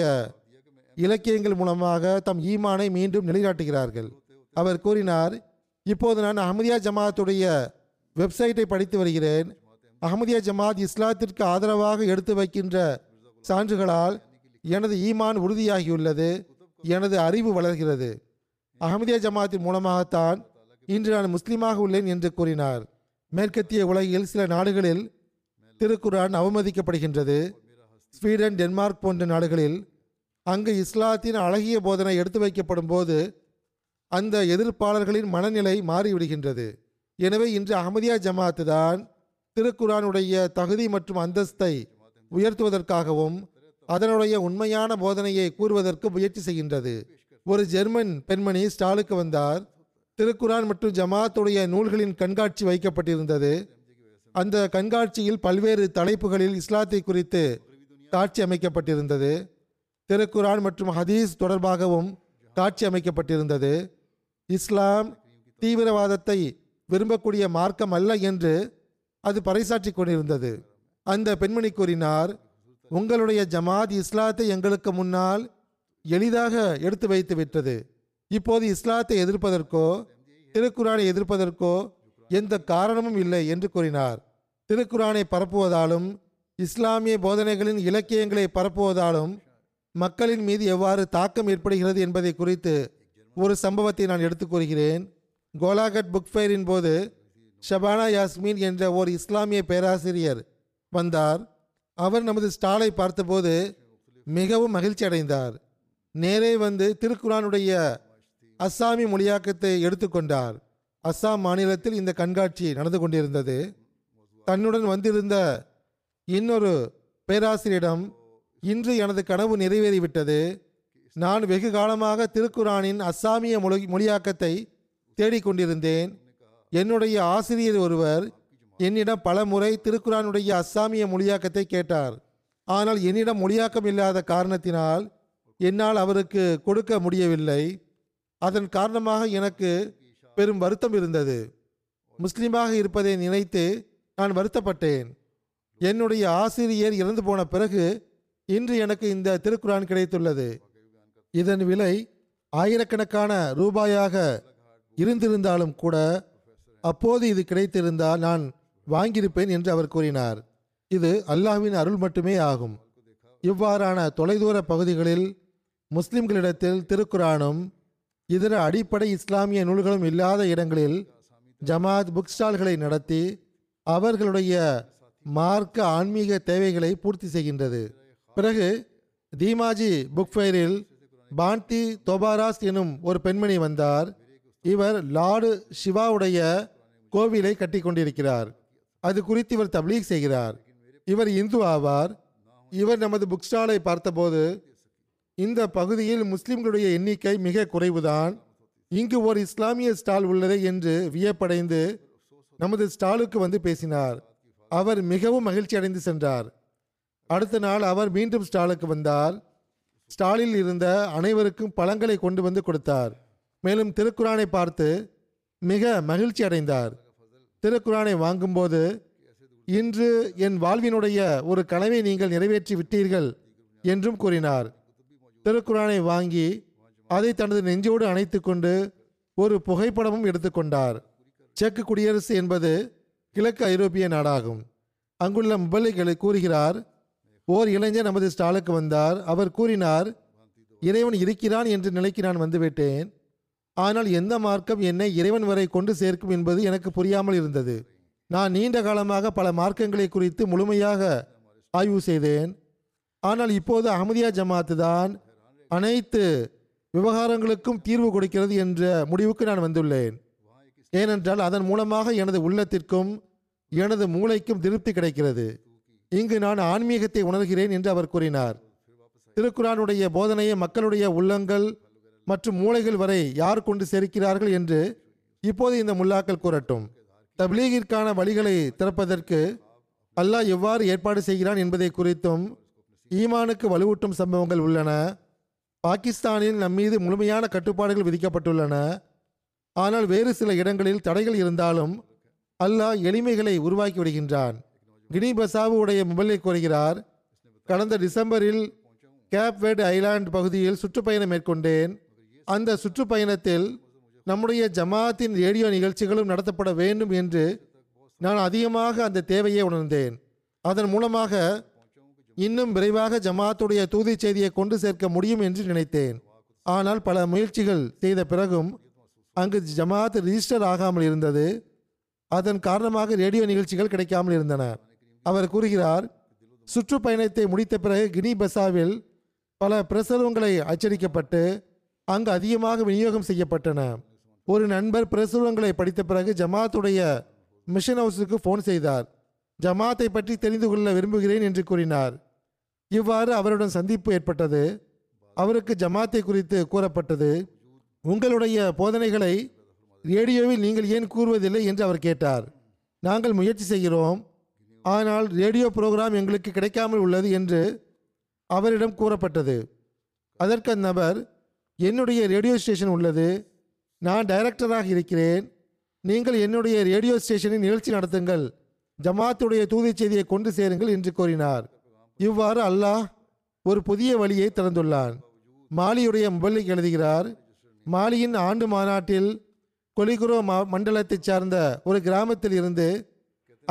Speaker 2: இலக்கியங்கள் மூலமாக தம் ஈமானை மீண்டும் நிலைநாட்டுகிறார்கள். அவர் கூறினார் இப்போது நான் அகமதியா ஜமாத்துடைய வெப்சைட்டை படித்து வருகிறேன். அகமதியா ஜமாத் இஸ்லாத்திற்கு ஆதரவாக எடுத்து வைக்கின்ற சான்றுகளால் எனது ஈமான் உறுதியாகியுள்ளது. எனது அறிவு வளர்கிறது. அகமதியா ஜமாத்தின் மூலமாகத்தான் இன்று நான் முஸ்லீமாக உள்ளேன் என்று கூறினார். மேற்கத்திய உலகில் சில நாடுகளில் திருக்குரான் அவமதிக்கப்படுகின்றது. ஸ்வீடன் டென்மார்க் போன்ற நாடுகளில் அங்கு இஸ்லாத்தின் அழகிய போதனை எடுத்து வைக்கப்படும் போது அந்த எதிர்ப்பாளர்களின் மனநிலை மாறிவிடுகின்றது. எனவே இன்று அகமதியா ஜமாத்து தான் திருக்குரானுடைய தகுதி மற்றும் அந்தஸ்தை உயர்த்துவதற்காகவும் அதனுடைய உண்மையான போதனையை கூறுவதற்கு முயற்சி செய்கின்றது. ஒரு ஜெர்மன் பெண்மணி ஸ்டாலுக்கு வந்தார். திருக்குரான் மற்றும் ஜமாத்துடைய நூல்களின் கண்காட்சி வைக்கப்பட்டிருந்தது. அந்த கண்காட்சியில் பல்வேறு தலைப்புகளில் இஸ்லாத்தை குறித்து காட்சி அமைக்கப்பட்டிருந்தது. திருக்குரான் மற்றும் ஹதீஸ் தொடர்பாகவும் காட்சி அமைக்கப்பட்டிருந்தது. இஸ்லாம் தீவிரவாதத்தை விரும்பக்கூடிய மார்க்கம் அல்ல என்று அது பறைசாற்றி கொண்டிருந்தது. அந்த பெண்மணி கூறினார் உங்களுடைய ஜமாத் இஸ்லாத்தை எங்களுக்கு முன்னால் எளிதாக எடுத்து வைத்து விட்டது. இப்போது இஸ்லாத்தை எதிர்ப்பதற்கோ திருக்குரானை எதிர்ப்பதற்கோ எந்த காரணமும் இல்லை என்று கூறினார். திருக்குரானை பரப்புவதாலும் இஸ்லாமிய போதனைகளின் இலக்கியங்களை பரப்புவதாலும் மக்களின் மீது எவ்வாறு தாக்கம் ஏற்படுகிறது என்பதை குறித்து ஒரு சம்பவத்தை நான் எடுத்துக் கூறுகிறேன். கோலாகட் புக் ஃபேரின் போது ஷபானா யாஸ்மின் என்ற ஓர் இஸ்லாமிய பேராசிரியர் வந்தார். அவர் நமது ஸ்டாலை பார்த்தபோது மிகவும் மகிழ்ச்சி அடைந்தார். நேரே வந்து திருக்குரானுடைய அஸ்ஸாமி மொழியாக்கத்தை எடுத்துக்கொண்டார் அஸ்ஸாம் மாநிலத்தில் இந்த கண்காட்சி நடந்து கொண்டிருந்தது. தன்னுடன் வந்திருந்த இன்னொரு பேராசிரியரிடம் இன்று எனது கனவு நிறைவேறிவிட்டது. நான் வெகு காலமாக திருக்குரானின் அஸ்ஸாமிய மொழி மொழியாக்கத்தை தேடிக்கொண்டிருந்தேன். என்னுடைய ஆசிரியர் ஒருவர் என்னிடம் பல முறை திருக்குறானுடைய அஸ்ஸாமிய மொழியாக்கத்தை கேட்டார். ஆனால் என்னிடம் மொழியாக்கம் இல்லாத காரணத்தினால் என்னால் அவருக்கு கொடுக்க முடியவில்லை. அதன் காரணமாக எனக்கு பெரும் வருத்தம் இருந்தது. முஸ்லிமாக இருப்பதை நினைத்து நான் வருத்தப்பட்டேன். என்னுடைய ஆசிரியர் இறந்து போன பிறகு இன்று எனக்கு இந்த திருக்குரான் கிடைத்துள்ளது. இதன் விலை ஆயிரக்கணக்கான ரூபாயாக இருந்திருந்தாலும் கூட அப்போது இது கிடைத்திருந்தால் நான் வாங்கியிருப்பேன் என்று அவர் கூறினார். இது அல்லாஹ்வின் அருள் மட்டுமே ஆகும். இவ்வாறான தொலைதூர பகுதிகளில் முஸ்லிம்களிடத்தில் திருக்குரானும் இதர அடிப்படை இஸ்லாமிய நூல்களும் இல்லாத இடங்களில் ஜமாத் புக் ஸ்டால்களை நடத்தி அவர்களுடைய மார்க்க ஆன்மீக தேவைகளை பூர்த்தி செய்கின்றது. பிறகு தீமாஜி புக் ஃபெயரில் பாண்டி தொபாராஸ் எனும் ஒரு பெண்மணி வந்தார். இவர் லார்டு சிவாவுடைய கோவிலை கட்டி கொண்டிருக்கிறார் அது குறித்து இவர் தப்லீக் செய்கிறார். இவர் இந்து ஆவார். இவர் நமது புக் ஸ்டாலை பார்த்தபோது இந்த பகுதியில் முஸ்லிம்களுடைய எண்ணிக்கை மிக குறைவுதான். இங்கு ஒரு இஸ்லாமிய ஸ்டால் உள்ளது என்று வியப்படைந்து நமது ஸ்டாலுக்கு வந்து பேசினார். அவர் மிகவும் மகிழ்ச்சி அடைந்து சென்றார். அடுத்த நாள் அவர் மீண்டும் ஸ்டாலுக்கு வந்தார். ஸ்டாலில் இருந்த அனைவருக்கும் பழங்களை கொண்டு வந்து கொடுத்தார். மேலும் திருக்குரானை பார்த்து மிக மகிழ்ச்சி அடைந்தார். திருக்குரானை வாங்கும்போது இன்று என் வாழ்வினுடைய ஒரு கனவை நீங்கள் நிறைவேற்றி விட்டீர்கள் என்றும் கூறினார். திருக்குரானை வாங்கி அதை தனது நெஞ்சோடு அணைத்து கொண்டு ஒரு புகைப்படமும் எடுத்துக்கொண்டார் செக் குடியரசு என்பது கிழக்கு ஐரோப்பிய நாடாகும். அங்குள்ள முபல்லிகளை கூறுகிறார் ஓர் இளைஞர் நமது ஸ்டாலுக்கு வந்தார். அவர் கூறினார் இறைவன் இருக்கிறான் என்று நிலைக்கு நான் வந்துவிட்டேன். ஆனால் எந்த மார்க்கம் என்னை இறைவன் வரை கொண்டு சேர்க்கும் என்பது எனக்கு புரியாமல் இருந்தது. நான் நீண்ட காலமாக பல மார்க்கங்களை குறித்து முழுமையாக ஆய்வு செய்தேன். ஆனால் இப்போது அகமதியா ஜமாத்து தான் அனைத்து விவகாரங்களுக்கும் தீர்வு கொடுக்கிறது என்ற முடிவுக்கு நான் வந்துள்ளேன். ஏனென்றால் அதன் மூலமாக எனது உள்ளத்திற்கும் எனது மூளைக்கும் திருப்தி கிடைக்கிறது. இங்கு நான் ஆன்மீகத்தை உணர்கிறேன் என்று அவர் கூறினார். திருக்குறானுடைய போதனையை மக்களுடைய உள்ளங்கள் மற்றும் மூளைகள் வரை யார் கொண்டு சேர்க்கிறார்கள் என்று இப்போது இந்த முல்லாக்கள் கூறட்டும். தப்லீகிற்கான வழிகளை திறப்பதற்கு அல்லாஹ் எவ்வாறு ஏற்பாடு செய்கிறான் என்பதை குறித்தும் ஈமானுக்கு வலுவூட்டும் சம்பவங்கள் உள்ளன. பாகிஸ்தானில் நம்மீது முழுமையான கட்டுப்பாடுகள் விதிக்கப்பட்டுள்ளன. ஆனால் வேறு சில இடங்களில் தடைகள் இருந்தாலும் அல்லாஹ் எளிமைகளை உருவாக்கி விடுகின்றான். கினி பசாவுடைய முபல்லை கூறுகிறார் கடந்த டிசம்பரில் கேப்வெட் ஐலாண்ட் பகுதியில் சுற்றுப்பயணம் மேற்கொண்டேன். அந்த சுற்றுப்பயணத்தில் நம்முடைய ஜமாத்தின் ரேடியோ நிகழ்ச்சிகளும் நடத்தப்பட வேண்டும் என்று நான் அதிகமாக அந்த தேவையை உணர்ந்தேன். அதன் மூலமாக இன்னும் விரைவாக ஜமாத்துடைய தூதி செய்தியை கொண்டு சேர்க்க முடியும் என்று நினைத்தேன். ஆனால் பல முயற்சிகள் செய்த பிறகும் அங்கு ஜமாத் ரிஜிஸ்டர் ஆகாமல் இருந்தது. அதன் காரணமாக ரேடியோ நிகழ்ச்சிகள் கிடைக்காமல் இருந்தன. அவர் கூறுகிறார் சுற்றுப்பயணத்தை முடித்த பிறகு கினி பசாவில் பல பிரசவங்களை அச்சடிக்கப்பட்டு அங்கு அதிகமாக விநியோகம் செய்யப்பட்டன. ஒரு நண்பர் பிரசுரங்களை படித்த பிறகு ஜமாத்துடைய மிஷன் ஹவுஸுக்கு ஃபோன் செய்தார். ஜமாத்தை பற்றி தெரிந்து கொள்ள விரும்புகிறேன் என்று கூறினார். இவ்வாறு அவருடன் சந்திப்பு ஏற்பட்டது. அவருக்கு ஜமாத்தை குறித்து கூறப்பட்டது. உங்களுடைய போதனைகளை ரேடியோவில் நீங்கள் ஏன் கூறுவதில்லை என்று அவர் கேட்டார். நாங்கள் முயற்சி செய்கிறோம். ஆனால் ரேடியோ புரோகிராம் எங்களுக்கு கிடைக்காமல் உள்ளது என்று அவரிடம் கூறப்பட்டது. அதற்கு அந்நபர் என்னுடைய ரேடியோ ஸ்டேஷன் உள்ளது. நான் டைரக்டராக இருக்கிறேன். நீங்கள் என்னுடைய ரேடியோ ஸ்டேஷனில் நிகழ்ச்சி நடத்துங்கள். ஜமாத்துடைய தூதி செய்தியை கொண்டு சேருங்கள் என்று கூறினார். இவ்வாறு அல்லாஹ் ஒரு புதிய வழியை திறந்துள்ளான். மாலியுடைய முபல்லிக் எழுதுகிறார் மாலியின் ஆண்டு மாநாட்டில் கொலிகுரோ மா மண்டலத்தைச் சார்ந்த ஒரு கிராமத்தில் இருந்து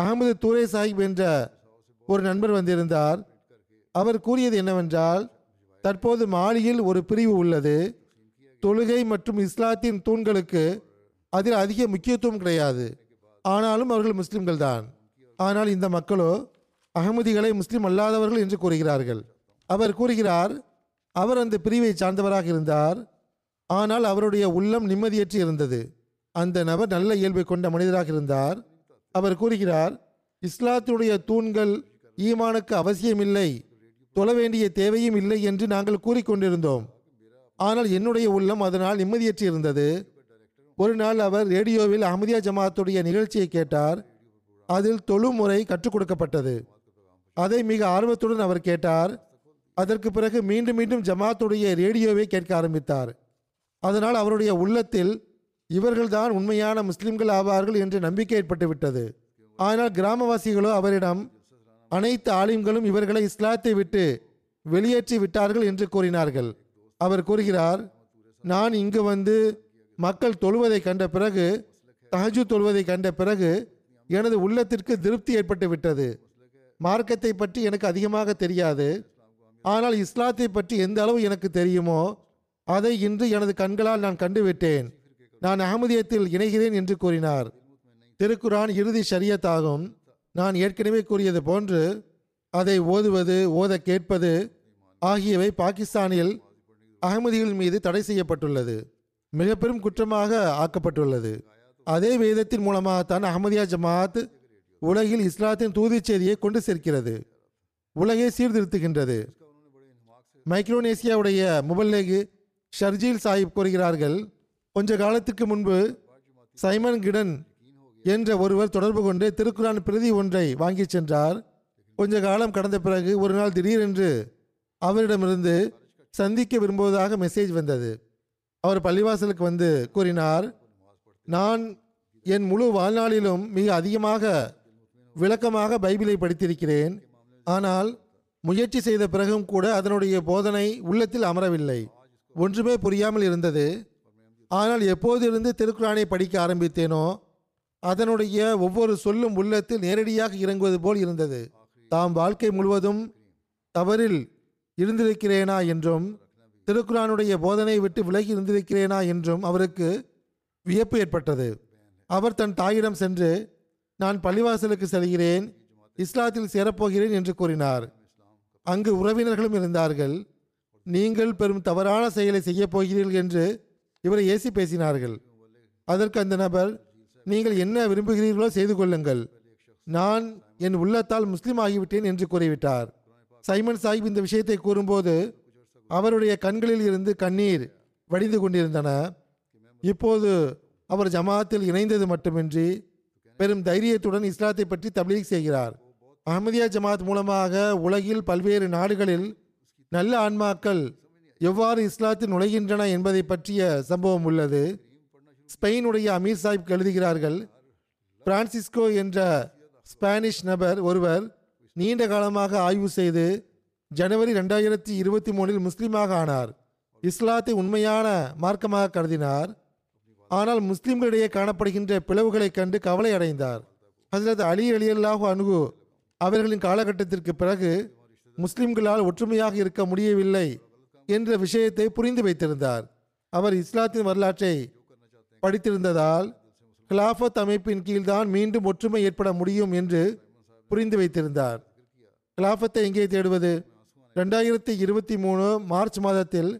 Speaker 2: அகமது தூரே சாஹிப் என்ற ஒரு நண்பர் வந்திருந்தார். அவர் கூறியது என்னவென்றால் தற்போது மாலியில் ஒரு பிரிவு உள்ளது. தொழுகை மற்றும் இஸ்லாத்தின் தூண்களுக்கு அதில் அதிக முக்கியத்துவம் கிடையாது. ஆனாலும் அவர்கள் முஸ்லிம்கள் தான் ஆனால் இந்த மக்களோ அகமதிகளை முஸ்லிம் அல்லாதவர்கள் என்று கூறுகிறார்கள். அவர் கூறுகிறார் அவர் அந்த பிரிவை சார்ந்தவராக இருந்தார். ஆனால் அவருடைய உள்ளம் நிம்மதியற்று இருந்தது. அந்த நபர் நல்ல இயல்பை கொண்ட மனிதராக இருந்தார். அவர் கூறுகிறார் இஸ்லாத்துடைய தூண்கள் ஈமானுக்கு அவசியமில்லை. தொழ வேண்டிய தேவையும் இல்லை என்று நாங்கள் கூறிக்கொண்டிருந்தோம். ஆனால் என்னுடைய உள்ளம் அதனால் நிம்மதியற்று இருந்தது. ஒரு நாள் அவர் ரேடியோவில் அஹமதியா ஜமாத்துடைய நிகழ்ச்சியை கேட்டார். அதில் தொழுமுறை கற்றுக் கொடுக்கப்பட்டது. அதை மிக ஆர்வத்துடன் அவர் கேட்டார். அதற்கு பிறகு மீண்டும் மீண்டும் ஜமாத்துடைய ரேடியோவை கேட்க ஆரம்பித்தார். அதனால் அவருடைய உள்ளத்தில் இவர்கள்தான் உண்மையான முஸ்லிம்கள் ஆவார்கள் என்ற நம்பிக்கை ஏற்பட்டுவிட்டது ஆனால் கிராமவாசிகளோ அவரிடம் அனைத்து ஆலிம்களும் இவர்களை இஸ்லாத்தை விட்டு வெளியேற்றி விட்டார்கள் என்று கூறினார்கள். அவர் கூறுகிறார் நான் இங்கு வந்து மக்கள் தொழுவதை கண்ட பிறகு தஹஜு தொழுவதை கண்ட பிறகு எனது உள்ளத்திற்கு திருப்தி ஏற்பட்டு விட்டது. மார்க்கத்தை பற்றி எனக்கு அதிகமாக தெரியாது. ஆனால் இஸ்லாத்தை பற்றி எந்த அளவு எனக்கு தெரியுமோ அதை இன்று எனது கண்களால் நான் கண்டுவிட்டேன் நான் அகமதியத்தில் இணைகிறேன் என்று கூறினார். திருக்குரான் இறுதி ஷரியத் ஆகும் நான் ஏற்கனவே கூறியது போன்று அதை ஓதுவது ஓத கேட்பது ஆகியவை பாகிஸ்தானில் அகமதிகள் மீது தடை செய்யப்பட்டுள்ளது. மிக பெரும் குற்றமாக ஆக்கப்பட்டுள்ளது. அதே வேதத்தின் மூலமாகத்தான் அகமதியா ஜமாத் உலகில் இஸ்லாத்தின் தூதிச் செய்தியை கொண்டு சேர்க்கிறது. உலகை சீர்திருத்துகின்றது. மைக்ரோனேசியாவுடைய முபல்லேகு ஷர்ஜீல் சாஹிப் கூறுகிறார்கள் கொஞ்ச காலத்துக்கு முன்பு சைமன் கிடன் என்ற ஒருவர் தொடர்பு கொண்டு திருக்குரான் பிரதி ஒன்றை வாங்கிச் சென்றார். கொஞ்ச காலம் கடந்த பிறகு ஒரு நாள் திடீரென்று அவரிடமிருந்து சந்திக்க விரும்புவதாக மெசேஜ் வந்தது. அவர் பள்ளிவாசலுக்கு வந்து கூறினார் நான் என் முழு வாழ்நாளிலும் மிக அதிகமாக விளக்கமாக பைபிளை படித்திருக்கிறேன். ஆனால் முயற்சி செய்த பிறகும் கூட அதனுடைய போதனை உள்ளத்தில் அமரவில்லை. ஒன்றுமே புரியாமல் இருந்தது. ஆனால் எப்போதிருந்து திருக்குறானை படிக்க ஆரம்பித்தேனோ அதனுடைய ஒவ்வொரு சொல்லும் உள்ளத்தில் நேரடியாக இறங்குவது போல் இருந்தது. தாம் வாழ்க்கை முழுவதும் தவறில் இருந்திருக்கிறேனா என்றும் திருக்குறானுடைய போதனை விட்டு விலகி இருந்திருக்கிறேனா என்றும் அவருக்கு வியப்பு ஏற்பட்டது. அவர் தன் தாயிடம் சென்று நான் பள்ளிவாசலுக்கு செல்கிறேன் இஸ்லாத்தில் சேரப்போகிறேன் என்று கூறினார். அங்கு உறவினர்களும் இருந்தார்கள். நீங்கள் பெரும் தவறான செயலை செய்யப்போகிறீர்கள் என்று இவரை ஏசி பேசினார்கள். அதற்கு அந்த நபர் நீங்கள் என்ன விரும்புகிறீர்களோ செய்து கொள்ளுங்கள். நான் என் உள்ளத்தால் முஸ்லீம் ஆகிவிட்டேன் என்று கூறிவிட்டார். சைமன் சாஹிப் இந்த விஷயத்தை கூறும்போது அவருடைய கண்களில் இருந்து கண்ணீர் வடிந்து கொண்டிருந்தன. இப்போது அவர் ஜமாத்தில் இணைந்தது மட்டுமின்றி பெரும் தைரியத்துடன் இஸ்லாத்தை பற்றி தப்லீக் செய்கிறார். அஹமதியா ஜமாத் மூலமாக உலகில் பல்வேறு நாடுகளில் நல்ல ஆன்மாக்கள் எவ்வாறு இஸ்லாத்தில் நுழைகின்றன என்பதை பற்றிய சம்பவம் உள்ளது. ஸ்பெயினுடைய அமீர் சாஹிப் எழுதுகிறார்கள் பிரான்சிஸ்கோ என்ற ஸ்பானிஷ் நபர் ஒருவர் நீண்ட காலமாக ஆய்வு செய்து ஜனவரி ரெண்டாயிரத்தி இருபத்தி மூணில் முஸ்லீமாக ஆனார். இஸ்லாத்தை உண்மையான மார்க்கமாக கருதினார். ஆனால் முஸ்லிம்களிடையே காணப்படுகின்ற பிளவுகளைக் கண்டு கவலை அடைந்தார். ஹசரத் அலி அலியல்லாஹு அணுகு அவர்களின் காலகட்டத்திற்கு பிறகு முஸ்லிம்களால் ஒற்றுமையாக இருக்க முடியவில்லை என்ற விஷயத்தை புரிந்து வைத்திருந்தார். அவர் இஸ்லாத்தின் வரலாற்றை படித்திருந்ததால் கிலாஃபத் அமைப்பின் கீழ்தான் மீண்டும் ஒற்றுமை ஏற்பட முடியும் என்று புரிந்து வைத்திருந்தார். கிலாபத்தை எங்கே தேடுவது? ரெண்டாயிரத்தி இருபத்தி மூணு மார்ச் மாதத்தில்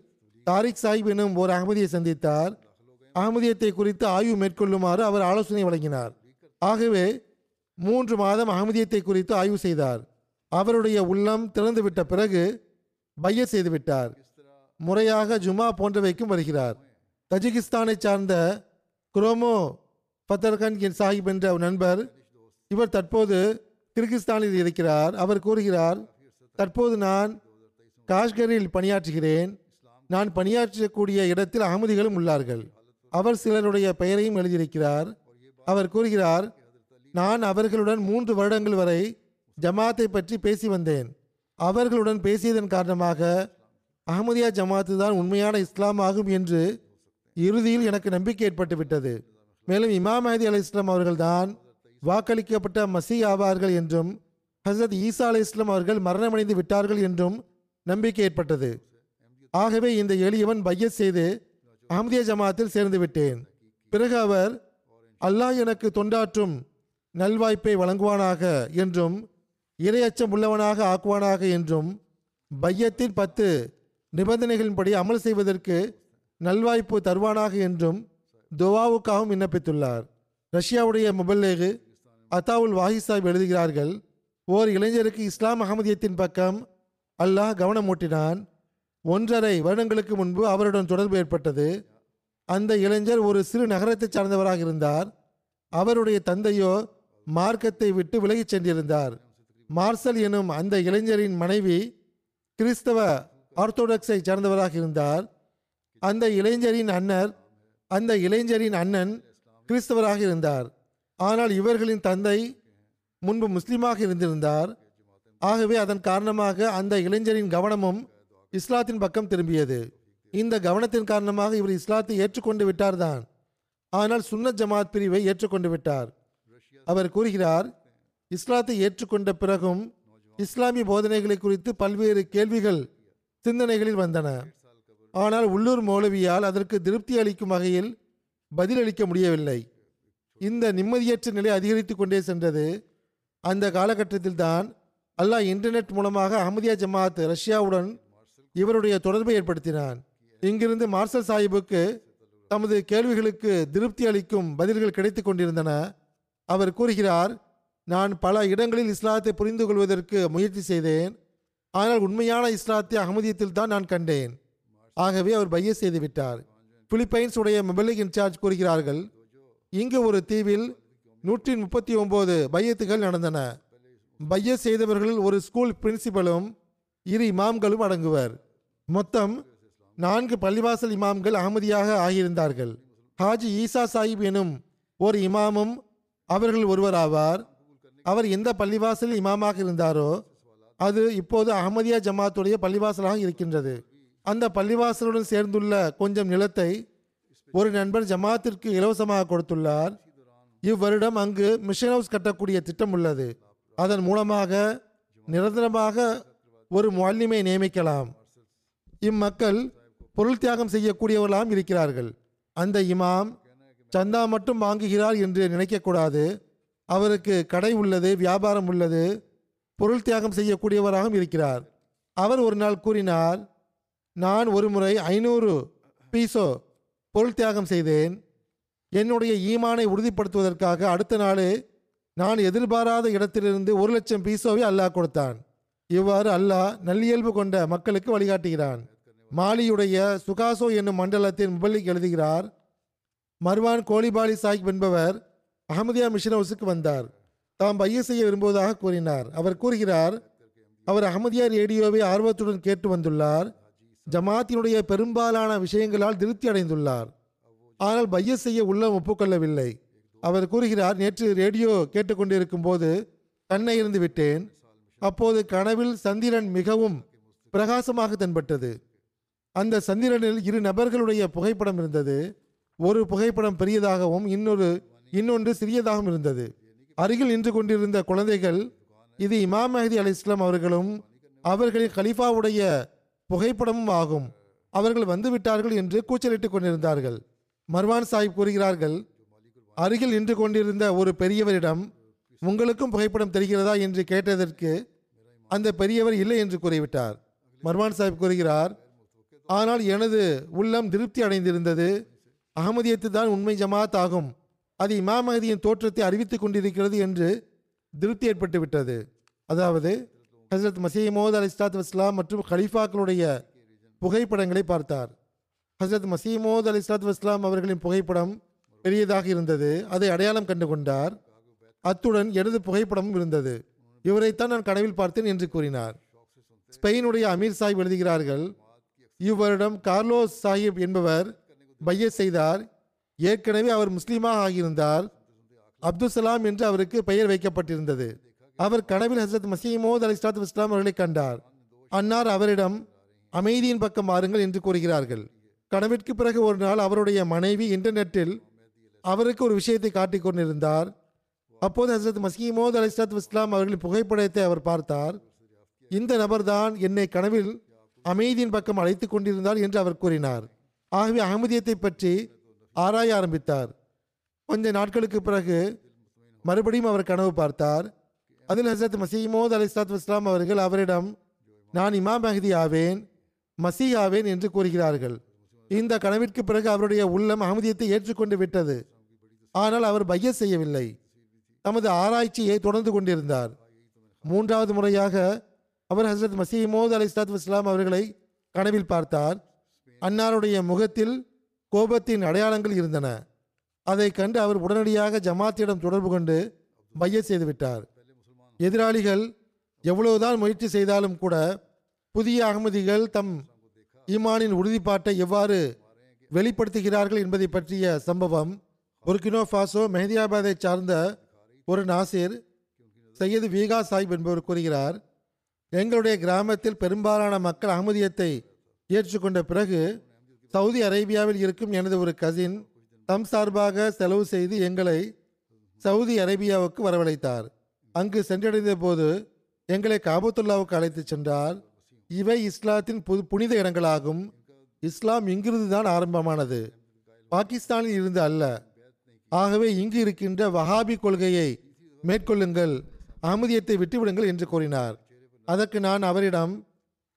Speaker 2: தாரிக் சாஹிப் எனும் ஒரு அகமதியை சந்தித்தார். அகமதியத்தை குறித்து ஆய்வு மேற்கொள்ளுமாறு அவர் ஆலோசனை வழங்கினார். ஆகவே மூன்று மாதம் அகமதியத்தை குறித்து ஆய்வு செய்தார். அவருடைய உள்ளம் திறந்துவிட்ட பிறகு பைய செய்துவிட்டார். முறையாக ஜுமா போன்றவைக்கும் வருகிறார். தஜிகிஸ்தானை சார்ந்த குரோமோ பத்தர்கன் சாஹிப் என்ற நண்பர் இவர் தற்போது கிர்கிஸ்தானில் இருக்கிறார். அவர் கூறுகிறார் தற்போது நான் காஷ்கரில் பணியாற்றுகிறேன். நான் பணியாற்றக்கூடிய இடத்தில் அகமதிகளும் உள்ளார்கள். அவர் சிலருடைய பெயரையும் எழுதியிருக்கிறார். அவர் கூறுகிறார் நான் அவர்களுடன் மூன்று வருடங்கள் வரை ஜமாத்தை பற்றி பேசி வந்தேன். அவர்களுடன் பேசியதன் காரணமாக அகமதியா ஜமாத்து தான் உண்மையான இஸ்லாம் ஆகும் என்று இறுதியில் எனக்கு நம்பிக்கை ஏற்பட்டு விட்டது மேலும் இமாம் மஹதி அலி இஸ்லாம் அவர்கள்தான் வாக்களிக்கப்பட்ட மசி ஆவார்கள் என்றும் ஹசரத் ஈசா அலி இஸ்லாம் அவர்கள் மரணமடைந்து விட்டார்கள் என்றும் நம்பிக்கை ஏற்பட்டது. ஆகவே இந்த எளியவன் பையத் செய்து அஹமதியா ஜமாத்தில் சேர்ந்து விட்டேன். பிறகு அவர் அல்லாஹ் எனக்கு தொண்டாற்றும் நல்வாய்ப்பை வழங்குவானாக என்றும் இரையச்சம் உள்ளவனாக ஆக்குவானாக என்றும் பையத்தின் பத்து நிபந்தனைகளின்படி அமல் செய்வதற்கு நல்வாய்ப்பு தருவானாக என்றும் துவாவுக்காகவும் விண்ணப்பித்துள்ளார். ரஷ்யாவுடைய முபல்லேகு அத்தாவுல் வாஹி சாஹிப் எழுதுகிறார்கள் ஓர் இளைஞருக்கு இஸ்லாம் அகமதியத்தின் பக்கம் அல்லாஹ் கவனமூட்டினான் ஒன்றரை வருடங்களுக்கு முன்பு அவருடன் தொடர்பு ஏற்பட்டது. அந்த இளைஞர் ஒரு சிறு நகரத்தைச் சார்ந்தவராக இருந்தார். அவருடைய தந்தையோ மார்க்கத்தை விட்டு விலகிச் சென்றிருந்தார். மார்சல் எனும் அந்த இளைஞரின் மனைவி கிறிஸ்தவ ஆர்த்தோடாக்ஸை சார்ந்தவராக இருந்தார். அந்த இளைஞரின் அன்னர் அந்த இளைஞரின் அண்ணன் கிறிஸ்தவராக இருந்தார். ஆனால் இவர்களின் தந்தை முன்பு முஸ்லீமாக இருந்திருந்தார். ஆகவே அதன் காரணமாக அந்த இளைஞரின் கவனமும் இஸ்லாத்தின் பக்கம் திரும்பியது. இந்த கவனத்தின் காரணமாக இவர் இஸ்லாத்தை ஏற்றுக்கொண்டு விட்டார்தான். ஆனால் சுன்னத் ஜமாத் பிரிவை ஏற்றுக்கொண்டு விட்டார். அவர் கூறுகிறார் இஸ்லாத்தை ஏற்றுக்கொண்ட பிறகும் இஸ்லாமிய போதனைகளை குறித்து பல்வேறு கேள்விகள் சிந்தனைகளில் வந்தன. ஆனால் உள்ளூர் மௌலவியால் அதற்கு திருப்தி அளிக்கும் வகையில் பதிலளிக்க முடியவில்லை. இந்த நிம்மதியற்ற நிலை அதிகரித்து கொண்டே சென்றது. அந்த காலகட்டத்தில் தான் அல்லாஹ் இன்டர்நெட் மூலமாக அஹமதியா ஜமாத் ரஷ்யாவுடன் இவருடைய தொடர்பை ஏற்படுத்தினான். இங்கிருந்து மார்சல் சாஹிபுக்கு தமது கேள்விகளுக்கு திருப்தி அளிக்கும் பதில்கள் கிடைத்து கொண்டிருந்தன. அவர் கூறுகிறார் நான் பல இடங்களில் இஸ்லாத்தை புரிந்து கொள்வதற்கு முயற்சி செய்தேன். ஆனால் உண்மையான இஸ்லாத்தை அகமதியத்தில் தான் நான் கண்டேன். ஆகவே அவர் பைய செய்துவிட்டார் பிலிப்பைன்ஸ் உடைய மொபைலிக் இன்சார்ஜ் கூறுகிறார்கள் இங்கு ஒரு தீவில் நூற்றி முப்பத்தி ஒன்பது பையத்துகள் நடந்தன. பைய செய்தவர்களில் ஒரு ஸ்கூல் பிரின்சிபலும் இரு இமாம்களும் அடங்குவர். மொத்தம் நான்கு பள்ளிவாசல் இமாம்கள் அகமதியாக ஆகியிருந்தார்கள். ஹாஜி ஈசா சாஹிப் எனும் ஒரு இமாமும் அவர்கள் ஒருவர் ஆவார். அவர் எந்த பள்ளிவாசல் இமாமாக இருந்தாரோ அது இப்போது அகமதியா ஜமாத்துடைய பள்ளிவாசலாக இருக்கின்றது. அந்த பள்ளிவாசலுடன் சேர்ந்துள்ள கொஞ்சம் நிலத்தை ஒரு நண்பர் ஜமாத்திற்கு இலவசமாக கொடுத்துள்ளார். இவ்வருடம் அங்கு மிஷன் ஹவுஸ் கட்டக்கூடிய திட்டம் உள்ளது. அதன் மூலமாக நிரந்தரமாக ஒரு முல்லிமை நியமிக்கலாம். இம்மக்கள் பொருள் தியாகம் செய்யக்கூடியவர்களாம் இருக்கிறார்கள். அந்த இமாம் சந்தா மட்டும் வாங்குகிறார் என்று நினைக்கக்கூடாது. அவருக்கு கடை உள்ளது வியாபாரம் உள்ளது பொருள் தியாகம் செய்யக்கூடியவராகவும் இருக்கிறார். அவர் ஒரு நாள் கூறினார் நான் ஒரு முறை ஐநூறு பீசோ பொருள் தியாகம் செய்தேன். என்னுடைய ஈமானை உறுதிப்படுத்துவதற்காக அடுத்த நாளே நான் எதிர்பாராத இடத்திலிருந்து ஒரு லட்சம் பீசோவை அல்லாஹ் கொடுத்தான். இவ்வாறு அல்லாஹ் நல்லியல்பு கொண்ட மக்களுக்கு வழிகாட்டுகிறான். மாலியுடைய சுகாசோ என்னும் மண்டலத்தின் முபல்லிக் எழுதுகிறார். மர்வான் கோலிபாலி சாஹிப் என்பவர் அகமதியா மிஷன் ஹவுஸுக்கு வந்தார். தாம் பைய செய்ய விரும்புவதாக கூறினார். அவர் கூறுகிறார் அவர் அகமதியா ரேடியோவை ஆர்வத்துடன் கேட்டு வந்துள்ளார். ஜமாத்தினுடைய பெரும்பாலான விஷயங்களால் திருப்தி அடைந்துள்ளார். ஆனால் பைய செய்ய உள்ளம் ஒப்புக்கொள்ளவில்லை. அவர் கூறுகிறார் நேற்று ரேடியோ கேட்டுக்கொண்டிருக்கும் போது கண்ணை இருந்து விட்டேன். அப்போது கனவில் சந்திரன் மிகவும் பிரகாசமாக தென்பட்டது. அந்த சந்திரனில் இரு நபர்களுடைய புகைப்படம் இருந்தது. ஒரு புகைப்படம் பெரியதாகவும் இன்னொரு இன்னொன்று சிறியதாகவும் இருந்தது. அருகில் நின்று கொண்டிருந்த குழந்தைகள் இது இமாம் மஹதி அலி இஸ்லாம் அவர்களும் அவர்களின் கலீஃபாவுடைய புகைப்படமும் ஆகும். அவர்கள் வந்து விட்டார்கள் என்று கூச்சலிட்டுக் கொண்டிருந்தார்கள். மர்வான் சாஹிப் கூறுகிறார்கள் அருகில் நின்று கொண்டிருந்த ஒரு பெரியவரிடம் உங்களுக்கும் புகைப்படம் தெரிகிறதா? என்று கேட்டதற்கு அந்த பெரியவர் இல்லை என்று கூறிவிட்டார். மர்வான் சாஹிப் கூறுகிறார் ஆனால் எனது உள்ளம் திருப்தி அடைந்திருந்தது. அகமதியத்து தான் உண்மை ஜமாத் ஆகும். அது இமாம் தோற்றத்தை அறிவித்துக் கொண்டிருக்கிறது என்று திருப்தி ஏற்பட்டு விட்டது அதாவது ஹசரத் மசீமோத் அலி இஸ்லாத் வஸ்லாம் மற்றும் கலீஃபாக்களுடைய புகைப்படங்களை பார்த்தார். ஹசரத் மசீமோத் அலி இஸ்லாத் வஸ்லாம் அவர்களின் புகைப்படம் பெரியதாக இருந்தது. அதை அடையாளம் கண்டு கொண்டார் அத்துடன் எனது புகைப்படமும் இருந்தது. இவரைத்தான் நான் கனவில் பார்த்தேன் என்று கூறினார். ஸ்பெயினுடைய அமீர் சாஹிப் எழுதுகிறார்கள் இவரிடம் கார்லோஸ் சாஹிப் என்பவர் பைய செய்தார். ஏற்கனவே அவர் முஸ்லீமாக ஆகியிருந்தார். அப்துல் சலாம் என்று அவருக்கு பெயர் வைக்கப்பட்டிருந்தது. அவர் கனவில் ஹசரத் மசீமோத் அலி இஸ்லாத் இஸ்லாம் அவர்களை கண்டார். அன்னார் அவரிடம் அமைதியின் பக்கம் மாறுங்கள் என்று கூறுகிறார்கள். கனவிற்கு பிறகு ஒரு நாள் அவருடைய மனைவி இன்டர்நெட்டில் அவருக்கு ஒரு விஷயத்தை காட்டிக் கொண்டிருந்தார். அப்போது ஹசரத் மசீமோத் அலி இஸ்லாத் இஸ்லாம் அவர்களின் புகைப்படத்தை அவர் பார்த்தார். இந்த நபர்தான் என்னை கனவில் அமைதியின் பக்கம் அழைத்து கொண்டிருந்தார் என்று அவர் கூறினார். ஆகவே அகமதியத்தை பற்றி ஆராய ஆரம்பித்தார். கொஞ்ச நாட்களுக்கு பிறகு மறுபடியும் அவர் கனவு பார்த்தார். அதில் ஹசரத் மசீமோத் அலி சாத் இஸ்லாம் அவர்கள் அவரிடம் நான் இமாம் மஹதி ஆவேன் மசீ ஆவேன் என்று கூறுகிறார்கள். இந்த கனவிற்கு பிறகு அவருடைய உள்ளம் அகமதியத்தை ஏற்றுக்கொண்டு விட்டது. ஆனால் அவர் பைய செய்யவில்லை. தமது ஆராய்ச்சியை தொடர்ந்து கொண்டிருந்தார். மூன்றாவது முறையாக அவர் ஹசரத் மசீமோத் அலி சாத் இஸ்லாம் அவர்களை கனவில் பார்த்தார். அன்னாருடைய முகத்தில் கோபத்தின் அடையாளங்கள் இருந்தன. அதை கண்டு அவர் உடனடியாக ஜமாத்தியிடம் தொடர்பு கொண்டு பைய செய்துவிட்டார் எதிராளிகள் எவ்வளவுதான் முயற்சி செய்தாலும் கூட புதிய அகமதிகள் தம் ஈமானின் உறுதிப்பாட்டை எவ்வாறு வெளிப்படுத்துகிறார்கள் என்பதை பற்றிய சம்பவம் புர்கினோ ஃபாசோ மெஹதியாபாத்தை சார்ந்த ஒரு நாசிர் சையது வீகா சாஹிப் என்பவர் கூறுகிறார் எங்களுடைய கிராமத்தில் பெரும்பாலான மக்கள் அகமதியத்தை ஏற்றுக்கொண்ட பிறகு சவுதி அரேபியாவில் இருக்கும் எனது ஒரு கசின் தம் சார்பாக செலவு செய்து எங்களை சவுதி அரேபியாவுக்கு வரவழைத்தார். அங்கு சென்றடைந்த போது எங்களை காபத்துல்லாவுக்கு அழைத்துச் சென்றார். இவை இஸ்லாத்தின் புது புனித இடங்களாகும். இஸ்லாம் இங்கிருந்து தான் ஆரம்பமானது. பாகிஸ்தானில் இருந்து அல்ல. ஆகவே இங்கு இருக்கின்ற வஹாபி கொள்கையை மேற்கொள்ளுங்கள். அகமதியத்தை விட்டுவிடுங்கள் என்று கூறினார். அதற்கு நான் அவரிடம்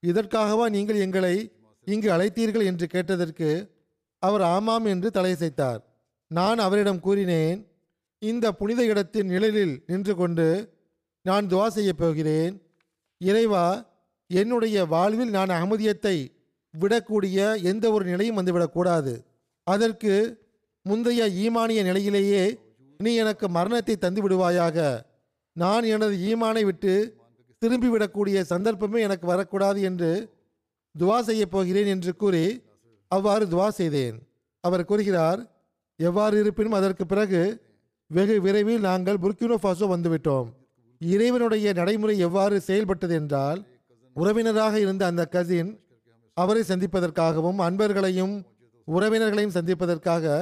Speaker 2: இதற்காகவா நீங்கள் எங்களை இங்கு அழைத்தீர்கள்? என்று கேட்டதற்கு அவர் ஆமாம் என்று தலையசைத்தார். நான் அவரிடம் கூறினேன் இந்த புனித இடத்தின் நிழலில் நின்று கொண்டு நான் துவா செய்யப் போகிறேன். இறைவா என்னுடைய வாழ்வில் நான் அகமதியத்தை விடக்கூடிய எந்த ஒரு நிலையும் வந்துவிடக்கூடாது. அதற்கு முந்தைய ஈமானிய நிலையிலேயே நீ எனக்கு மரணத்தை தந்து விடுவாயாக நான் எனது ஈமானை விட்டு திரும்பிவிடக்கூடிய சந்தர்ப்பமே எனக்கு வரக்கூடாது என்று துவா செய்யப் போகிறேன் என்று கூறி அவ்வாறு துவா செய்தேன். அவர் கூறுகிறார் எவ்வாறு இருப்பினும் அதற்கு பிறகு வெகு விரைவில் நாங்கள் புர்கினோஃபாசோ வந்துவிட்டோம். இறைவனுடைய நடைமுறை எவ்வாறு செயல்பட்டது என்றால் உறவினராக இருந்த அந்த கசின் அவரை சந்திப்பதற்காகவும் அன்பர்களையும் உறவினர்களையும் சந்திப்பதற்காக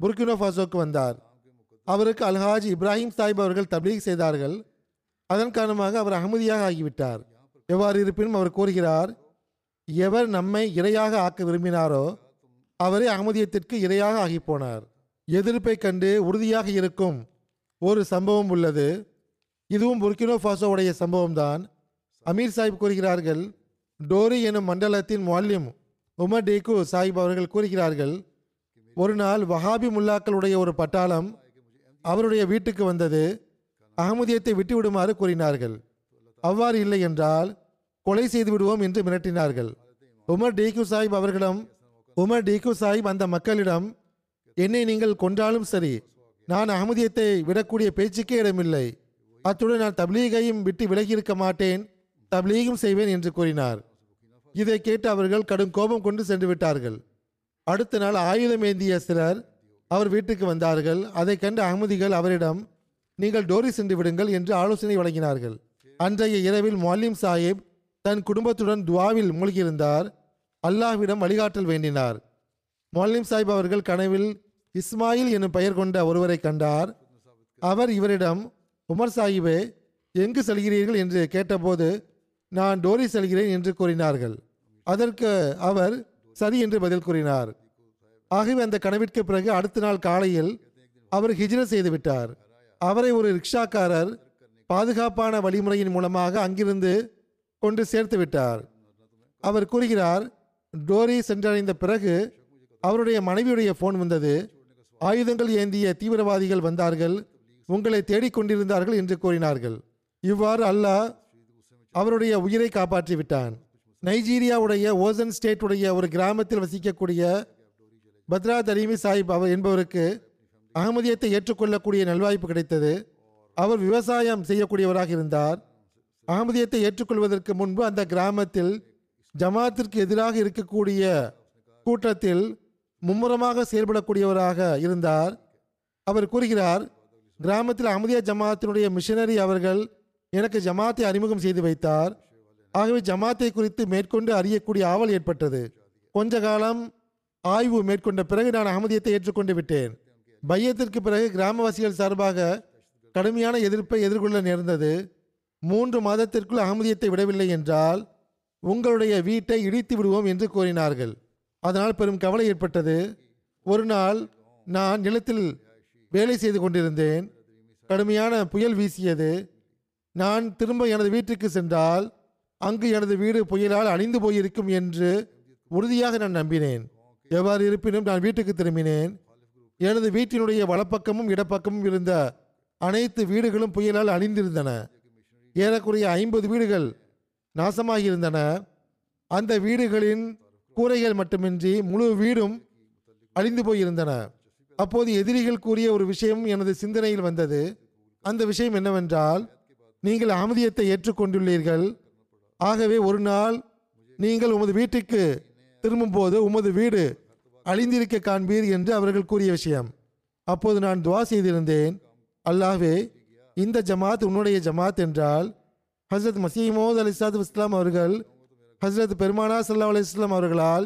Speaker 2: புர்கினோஃபாசோக்கு வந்தார். அவருக்கு அல்ஹாஜ் இப்ராஹிம் சாஹிப் அவர்கள் தப்லீக் செய்தார்கள். அதன் காரணமாக அவர் அகமதியாக ஆகிவிட்டார். எவ்வாறு இருப்பினும் அவர் கூறுகிறார் எவர் நம்மை இரையாக ஆக்க விரும்பினாரோ அவரே அகமதியத்திற்கு இரையாக ஆகிப்போனார். எதிர்ப்பை கண்டு உறுதியாக இருக்கும் ஒரு சம்பவம் உள்ளது. இதுவும் புர்கினோ ஃபாசோவுடைய சம்பவம்தான். அமீர் சாஹிப் கூறுகிறார்கள் டோரி எனும் மண்டலத்தின் மால்யம் உமர் டேகு சாஹிப் அவர்கள் கூறுகிறார்கள் ஒரு நாள் வஹாபி முல்லாக்களுடைய ஒரு பட்டாளம் அவருடைய வீட்டுக்கு வந்தது. அகமதியத்தை விட்டுவிடுமாறு கூறினார்கள். அவ்வாறு இல்லை என்றால் கொலை செய்து விடுவோம் என்று மிரட்டினார்கள். உமர் டேகு சாஹிப் அவர்களிடம் உமர் டேகு சாஹிப் அந்த மக்களிடம் என்னை நீங்கள் கொன்றாலும் சரி நான் அகமதியத்தை விடக்கூடிய பேச்சுக்கே இடமில்லை. அத்துடன் நான் தப்லீகையும் விட்டு விலகியிருக்க மாட்டேன் தப்லீகும் செய்வேன் என்று கூறினார். இதை கேட்டு அவர்கள் கடும் கோபம் கொண்டு சென்று விட்டார்கள். அடுத்த நாள் ஆயுதம் ஏந்திய சிலர் அவர் வீட்டுக்கு வந்தார்கள். அதை கண்டு அகமதிகள் அவரிடம் நீங்கள் டோரி சென்று விடுங்கள் என்று ஆலோசனை வழங்கினார்கள். அன்றைய இரவில் மொல்லிம் சாஹிப் தன் குடும்பத்துடன் துவாவில் மூழ்கியிருந்தார். அல்லாஹ்விடம் வழிகாட்டல் வேண்டினார். மொல்லிம் சாஹிப் அவர்கள் கனவில் இஸ்மாயில் எனும் பெயர் கொண்ட ஒருவரை கண்டார். அவர் இவரிடம் உமர் சாஹிபே எங்கு செல்கிறீர்கள்? என்று கேட்டபோது நான் டோரி செல்கிறேன் என்று கூறினார்கள். அதற்கு அவர் சரி என்று பதில் கூறினார். ஆகவே அந்த கனவிற்கு பிறகு அடுத்த நாள் காலையில் அவர் ஹிஜ்ர செய்துவிட்டார் அவரை ஒரு ரிக்ஷாக்காரர் பாதுகாப்பான வழிமுறையின் மூலமாக அங்கிருந்து கொண்டு சேர்த்து விட்டார். அவர் கூறுகிறார் டோரி சென்றடைந்த பிறகு அவருடைய மனைவியுடைய ஃபோன் வந்தது. ஆயுதங்கள் ஏந்திய தீவிரவாதிகள் வந்தார்கள். உங்களை தேடிக்கொண்டிருந்தார்கள் என்று கூறினார்கள். இவ்வாறு அல்லாஹ் அவருடைய உயிரை காப்பாற்றி விட்டான். நைஜீரியாவுடைய ஓசன் ஸ்டேட்டுடைய ஒரு கிராமத்தில் வசிக்கக்கூடிய பத்ரா தரீமி சாஹிப் அவர் என்பவருக்கு அகமதியத்தை ஏற்றுக்கொள்ளக்கூடிய நல்வாய்ப்பு கிடைத்தது. அவர் விவசாயம் செய்யக்கூடியவராக இருந்தார். அகமதியத்தை ஏற்றுக்கொள்வதற்கு முன்பு அந்த கிராமத்தில் ஜமாத்திற்கு எதிராக இருக்கக்கூடிய கூட்டத்தில் மும்முரமாக செயல்படக்கூடியவராக இருந்தார். அவர் கூறுகிறார் கிராமத்தில் அமதியா ஜமாத்தினுடைய மிஷனரி அவர்கள் எனக்கு ஜமாத்தை அறிமுகம் செய்து வைத்தார். ஆகவே ஜமாத்தை குறித்து மேற்கொண்டு அறியக்கூடிய ஆவல் ஏற்பட்டது. கொஞ்ச காலம் ஆய்வு மேற்கொண்ட பிறகு நான் அகமதியத்தை ஏற்றுக்கொண்டு விட்டேன். பையத்திற்கு பிறகு கிராமவாசிகள் சார்பாக கடுமையான எதிர்ப்பை எதிர்கொள்ள நேர்ந்தது. மூன்று மாதத்திற்குள் அகமதியத்தை விடவில்லை என்றால் உங்களுடைய வீட்டை இடித்து விடுவோம் என்று கூறினார்கள். அதனால் பெரும் கவலை ஏற்பட்டது. ஒரு நாள் நான் நிலத்தில் வேலை செய்து கொண்டிருந்தேன். கடுமையான புயல் வீசியது. நான் திரும்ப எனது வீட்டுக்கு சென்றால் அங்கு எனது வீடு புயலால் அழிந்து போயிருக்கும் என்று உறுதியாக நான் நம்பினேன். எவ்வாறு இருப்பினும் நான் வீட்டுக்கு திரும்பினேன். எனது வீட்டினுடைய வலப்பக்கமும் இடப்பக்கமும் இருந்த அனைத்து வீடுகளும் புயலால் அழிந்திருந்தன. ஏறக்குறைய ஐம்பது வீடுகள் நாசமாகியிருந்தன. அந்த வீடுகளின் கூரைகள் மட்டுமின்றி முழு வீடும் அழிந்து போயிருந்தன. அப்போது எதிரிகள் கூறிய ஒரு விஷயம் எனது சிந்தனையில் வந்தது. அந்த விஷயம் என்னவென்றால் நீங்கள் அமதியத்தை ஏற்றுக்கொண்டுள்ளீர்கள். ஆகவே ஒரு நாள் நீங்கள் உமது வீட்டுக்கு திரும்பும்போது உமது வீடு அழிந்திருக்க காண்பீர் என்று அவர்கள் கூறிய விஷயம். அப்போது நான் துவா செய்திருந்தேன். அல்லாஹே இந்த ஜமாத் உன்னுடைய ஜமாத் என்றால் ஹசரத் மசீமோத் அலிசாத் இஸ்லாம் அவர்கள் ஹஸ்ரத் பெருமானா சல்லா அலிஸ்லாம் அவர்களால்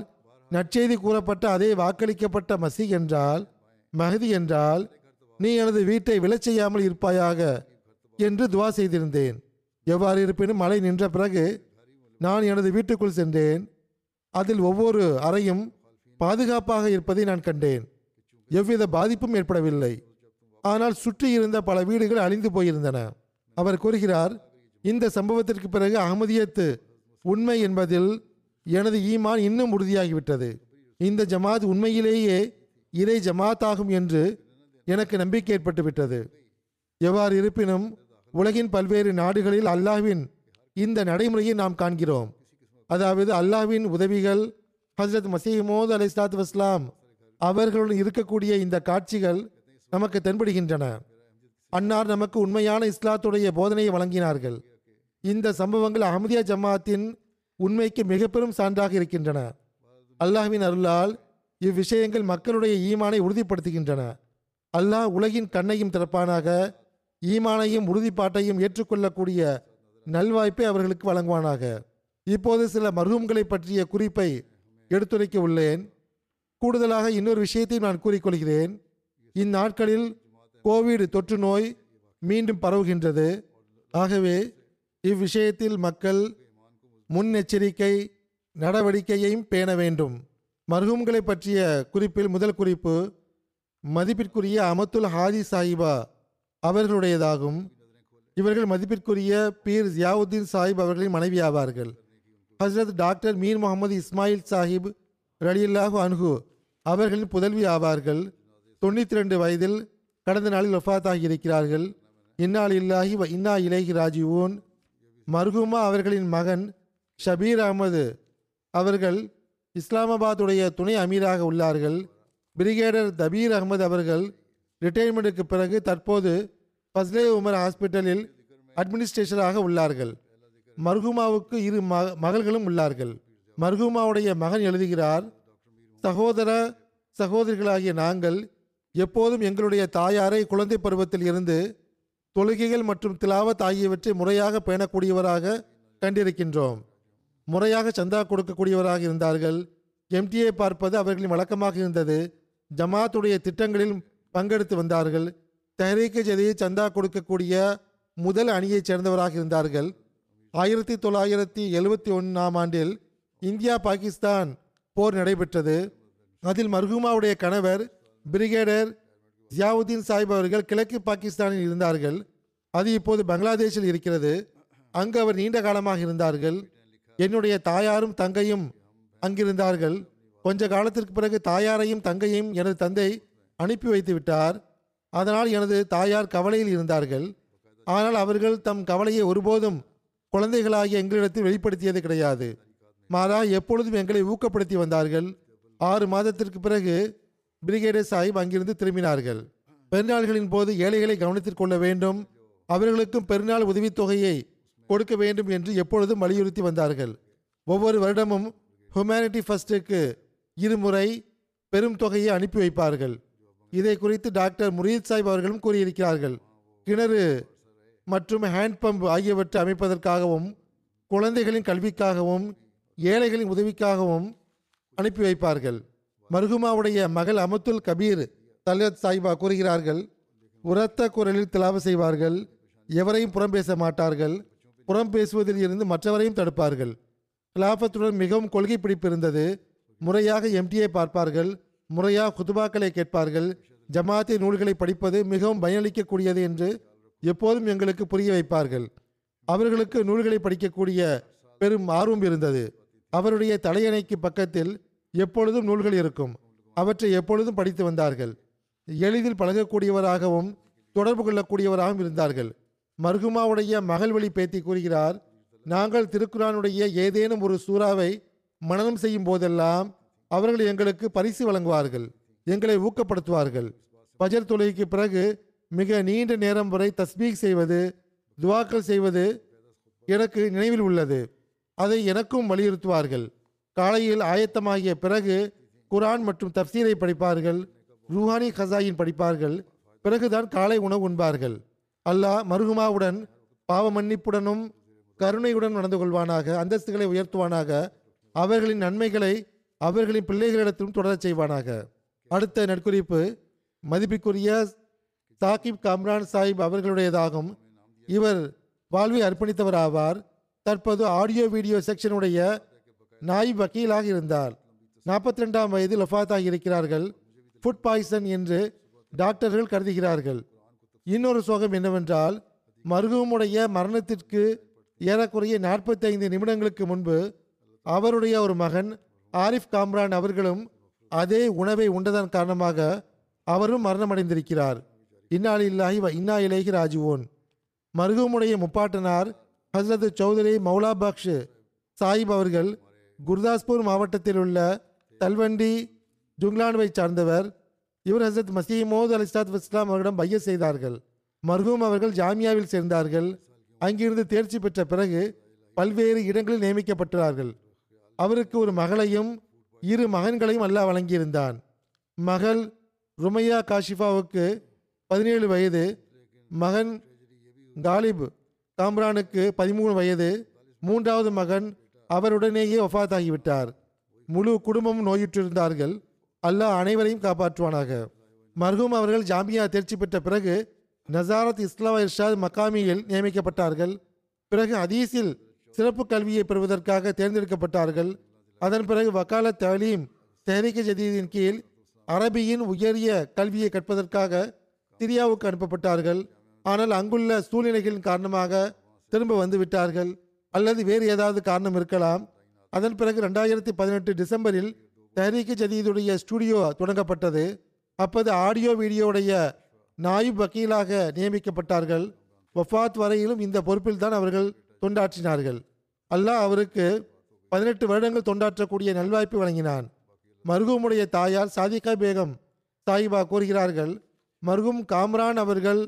Speaker 2: நற்செய்தி கூறப்பட்ட அதே வாக்களிக்கப்பட்ட மசி என்றால் மஹதி என்றால் நீ எனது வீட்டை விழச் செய்யாமல் இருப்பாயாக என்று துவா செய்திருந்தேன். எவ்வாறு இருப்பினும் மழை நின்ற பிறகு நான் எனது வீட்டுக்குள் சென்றேன். அதில் ஒவ்வொரு அறையும் பாதுகாப்பாக இருப்பதை நான் கண்டேன். எவ்வித பாதிப்பும் ஏற்படவில்லை. ஆனால் சுற்றி இருந்த பல வீடுகள் அழிந்து போயிருந்தன. அவர் கூறுகிறார் இந்த சம்பவத்திற்கு பிறகு அகமதியத்து உண்மை என்பதில் எனது ஈமான் இன்னும் உறுதியாகிவிட்டது. இந்த ஜமாத் உண்மையிலேயே இறை ஜமாத் ஆகும் என்று எனக்கு நம்பிக்கை ஏற்பட்டு விட்டது எவ்வாறு இருப்பினும் உலகின் பல்வேறு நாடுகளில் அல்லாஹ்வின் இந்த நடைமுறையை நாம் காண்கிறோம். அதாவது அல்லாஹ்வின் உதவிகள் ஹஸ்ரத் மசீமோத் அலை சாத் வஸ்லாம் அவர்களுடன் இருக்கக்கூடிய இந்த காட்சிகள் நமக்கு தென்படுகின்றன. அன்னார் நமக்கு உண்மையான இஸ்லாத்துடைய போதனையை வழங்கினார்கள். இந்த சம்பவங்கள் அகமதியா ஜமாத்தின் உண்மைக்கு மிக பெரும் சான்றாக இருக்கின்றன. அல்லாஹ்வின் அருளால் இவ்விஷயங்கள் மக்களுடைய ஈமானை உறுதிப்படுத்துகின்றன. அல்லாஹ் உலகின் கண்ணையும் திறப்பானாக ஈமானையும் உறுதிப்பாட்டையும் ஏற்றுக்கொள்ளக்கூடிய நல்வாய்ப்பை அவர்களுக்கு வழங்குவானாக. இப்போது சில மர்ஹூம்களை பற்றிய குறிப்பை எடுத்துரைக்க உள்ளேன். கூடுதலாக இன்னொரு விஷயத்தையும் நான் கூறிக்கொள்கிறேன். இந்நாட்களில் கோவிட் தொற்று நோய் மீண்டும் பரவுகின்றது. ஆகவே இவ்விஷயத்தில் மக்கள் முன்னெச்சரிக்கை நடவடிக்கையையும் பேண வேண்டும். மர்ஹூம்களை பற்றிய குறிப்பில் முதல் குறிப்பு மதிப்பிற்குரிய அமத்துல் ஹாதி சாஹிபா அவர்களுடையதாகும். இவர்கள் மதிப்பிற்குரிய பீர் ஜியாவுத்தீன் சாஹிப் அவர்களின் மனைவி ஆவார்கள் ஹஸ்ரத் டாக்டர் மீர் முகமது இஸ்மாயில் சாஹிப் ரலியல்லாஹு அன்ஹு அவர்களின் புதல்வி ஆவார்கள். தொண்ணூற்றி ரெண்டு வயதில் கடந்த நாளில் ஒஃபாத்தாகி இருக்கிறார்கள் இன்னா இல்லாஹி இன்னா இலேஹி ராஜிவூன் மர்ஹூமா அவர்களின் மகன் ஷபீர் அகமது அவர்கள் இஸ்லாமாபாத்துடைய துணை அமீராக உள்ளார்கள். பிரிகேடர் தபீர் அகமது அவர்கள் ரிட்டையர்மெண்ட்டுக்கு பிறகு தற்போது ஃபஸ்லே உமர் ஹாஸ்பிட்டலில் அட்மினிஸ்ட்ரேஷராக உள்ளார்கள். மர்ஹூமாவுக்கு இரு மகள்களும் உள்ளார்கள். மர்ஹூமாவுடைய மகன் எழுதுகிறார் சகோதர சகோதரிகளாகிய நாங்கள் எப்போதும் எங்களுடைய தாயாரை குழந்தை பருவத்தில் இருந்து தொழுகைகள் மற்றும் திலாவத் ஆகியவற்றை முறையாக பேணக்கூடியவராக கண்டிருக்கின்றோம். முறையாக சந்தா கொடுக்கக்கூடியவராக இருந்தார்கள். எம்டிஏ பார்ப்பது அவர்களின் வழக்கமாக இருந்தது. ஜமாத்துடைய திட்டங்களில் பங்கெடுத்து வந்தார்கள். தெஹரீக்கு ஜதியை சந்தா கொடுக்கக்கூடிய முதல் அணியைச் சேர்ந்தவராக இருந்தார்கள். ஆயிரத்தி தொள்ளாயிரத்தி எழுவத்தி ஒன்றாம் ஆண்டில் இந்தியா பாகிஸ்தான் போர் நடைபெற்றது. அதில் மர்ஹூமாவுடைய கணவர் பிரிகேடர் ஜியாவுதீன் சாஹிப் அவர்கள் கிழக்கு பாகிஸ்தானில் இருந்தார்கள். அது இப்போது பங்களாதேஷில் இருக்கிறது. அங்கு அவர் நீண்ட காலமாக இருந்தார்கள். என்னுடைய தாயாரும் தங்கையும் அங்கிருந்தார்கள். கொஞ்ச காலத்திற்கு பிறகு தாயாரையும் தங்கையும் எனது தந்தை அனுப்பி வைத்து விட்டார். அதனால் எனது தாயார் கவலையில் இருந்தார்கள். ஆனால் அவர்கள் தம் கவலையை ஒருபோதும் குழந்தைகளாகிய எங்களிடத்தில் வெளிப்படுத்தியது கிடையாது. மாறா எப்பொழுதும் எங்களை ஊக்கப்படுத்தி வந்தார்கள். ஆறு மாதத்திற்கு பிறகு பிரிகேடர் சாஹிப் அங்கிருந்து திரும்பினார்கள். பெருநாள்களின் போது ஏழைகளை கவனித்துக் கொள்ள வேண்டும். அவர்களுக்கும் பெருநாள் உதவித்தொகையை கொடுக்க வேண்டும் என்று எப்பொழுதும் வலியுறுத்தி வந்தார்கள். ஒவ்வொரு வருடமும் ஹுமானிட்டி ஃபர்ஸ்டுக்கு இருமுறை பெரும் தொகையை அனுப்பி வைப்பார்கள். இதை குறித்து டாக்டர் முரீத் சாஹிப் அவர்களும் கூறியிருக்கிறார்கள். கிணறு மற்றும் ஹேண்ட் பம்ப் ஆகியவற்றை அமைப்பதற்காகவும் குழந்தைகளின் கல்விக்காகவும் ஏழைகளின் உதவிக்காகவும் அனுப்பி வைப்பார்கள். மருகுமாவுடைய மகள் அமத்துல் கபீர் தல்யத் சாஹிபா கூறுகிறார்கள் உரத்த குரலில் திலாவு செய்வார்கள் எவரையும் புறம் பேச மாட்டார்கள் புறம் பேசுவதில் இருந்து மற்றவரையும் தடுப்பார்கள். கிலாபத்துடன் மிகவும் கொள்கை பிடிப்பு இருந்தது. முறையாக எம்டியை பார்ப்பார்கள் முறையாக குதுபாக்களை கேட்பார்கள். ஜமாத்தி நூல்களை படிப்பது மிகவும் பயனளிக்கக்கூடியது என்று எப்போதும் எங்களுக்கு புரிய வைப்பார்கள். அவர்களுக்கு நூல்களை படிக்கக்கூடிய பெரும் ஆர்வம் இருந்தது. அவருடைய தலையணைக்கு பக்கத்தில் எப்பொழுதும் நூல்கள் இருக்கும். அவற்றை எப்பொழுதும் படித்து வந்தார்கள். எளிதில் பழகக்கூடியவராகவும் தொடர்பு கொள்ளக்கூடியவராகவும் இருந்தார்கள். மர்ஹுமாவுடைய மகள்வழி பேத்தி கூறுகிறார் நாங்கள் திருக்குறானுடைய ஏதேனும் ஒரு சூறாவை மனனம் செய்யும் போதெல்லாம் அவர்கள் எங்களுக்கு பரிசு வழங்குவார்கள் எங்களை ஊக்கப்படுத்துவார்கள். பஜர் தொழுகைக்கு பிறகு மிக நீண்ட நேரம் வரை தஸ்பீக் செய்வது துவாக்கள் செய்வது எனக்கு நினைவில் உள்ளது. அதை எனக்கும் வலியுறுத்துவார்கள். காலையில் ஆயத்தமாகிய பிறகு குரான் மற்றும் தப்சீரை படிப்பார்கள் ரூஹானி கசாயின் படிப்பார்கள் பிறகுதான் காலை உணவு உண்பார்கள். அல்லாஹ் மருகுமாவுடன் பாவ மன்னிப்புடனும் கருணையுடன் நடந்து கொள்வானாக அந்தஸ்துகளை உயர்த்துவானாக அவர்களின் நன்மைகளை அவர்களின் பிள்ளைகளிடத்திலும் தொடரச் செய்வானாக. அடுத்த நட்குறிப்பு மதிப்பிற்குரிய சாகிப் கம்ரான் சாஹிப் அவர்களுடையதாகும். இவர் வாழ்வை அர்ப்பணித்தவர் ஆவார் தற்போது ஆடியோ வீடியோ செக்ஷனுடைய நாய் வக்கீலாக இருந்தார். நாற்பத்தி ரெண்டாம் வயதில் ஒஃபாத்தாகி இருக்கிறார்கள் ஃபுட் பாய்சன் என்று டாக்டர்கள் கருதுகிறார்கள். இன்னொரு சோகம் என்னவென்றால் மருகமுடைய மரணத்திற்கு ஏறக்குறைய நாற்பத்தைந்து நிமிடங்களுக்கு முன்பு அவருடைய ஒரு மகன் ஆரிஃப் காம்ரான் அவர்களும் அதே உணவை உண்டதன் காரணமாக அவரும் மரணமடைந்திருக்கிறார். இன்னாலில்லாஹி வ இன்னா இலேஹி ராஜுவோன் மருகமுடைய முப்பாட்டனார் ஹசரத் சௌதரி மௌலா பக்ஷ் சாஹிப் அவர்கள் குர்தாஸ்பூர் மாவட்டத்தில் உள்ள தல்வண்டி ஜுங்லானுவை சார்ந்தவர் இவர் ஹசரத் மசீமோத் அலி இஸ்லாத் இஸ்லாம் அவர்களிடம் பைய செய்தார்கள். மர்ஹூம் அவர்கள் ஜாமியாவில் சேர்ந்தார்கள். அங்கிருந்து தேர்ச்சி பெற்ற பிறகு பல்வேறு இடங்களில் நியமிக்கப்பட்டார்கள் அவருக்கு ஒரு மகளையும் இரு மகன்களையும் அல்லாஹ் வழங்கியிருந்தான். மகள் ருமையா காஷிஃபாவுக்கு பதினேழு வயது மகன் காலிப் காம்ரானுக்கு பதிமூணு வயது மூன்றாவது மகன் அவருடனேயே ஒஃபாத்தாகிவிட்டார். முழு குடும்பமும் நோயுற்றிருந்தார்கள். அல்லாஹ் அனைவரையும் காப்பாற்றுவானாக. மர்ஹூம் அவர்கள் ஜாமியா தேர்ச்சி பெற்ற பிறகு நசாரத் இஸ்லாம் இர்ஷாத் மக்காமியில் நியமிக்கப்பட்டார்கள். பிறகு அதீஸில் சிறப்பு கல்வியை பெறுவதற்காக தேர்ந்தெடுக்கப்பட்டார்கள். அதன் பிறகு வக்கால தலீம் தெஹரிக ஜதீதின் கீழ் அரபியின் உயரிய கல்வியை கற்பதற்காக சிரியாவுக்கு அனுப்பப்பட்டார்கள். ஆனால் அங்குள்ள சூழ்நிலைகளின் காரணமாக திரும்ப வந்து விட்டார்கள் அல்லது வேறு ஏதாவது காரணம் இருக்கலாம். அதன் பிறகு ரெண்டாயிரத்தி பதினெட்டு டிசம்பரில் தஹரீக்கு ஜதீதுடைய ஸ்டுடியோ தொடங்கப்பட்டது. அப்போது ஆடியோ வீடியோவுடைய நாயிப் வக்கீலாக நியமிக்கப்பட்டார்கள். வஃபாத் வரையிலும் இந்த பொறுப்பில் தான் அவர்கள் தொண்டாற்றினார்கள். அல்லாஹ் அவருக்கு பதினெட்டு வருடங்கள் தொண்டாற்றக்கூடிய நல்வாய்ப்பு வழங்கினான். மர்ஹூமுடைய தாயார் சாதிகா பேகம் சாஹிபா கூறுகிறார்கள் மர்ஹூம் காம்ரான் அவர்கள்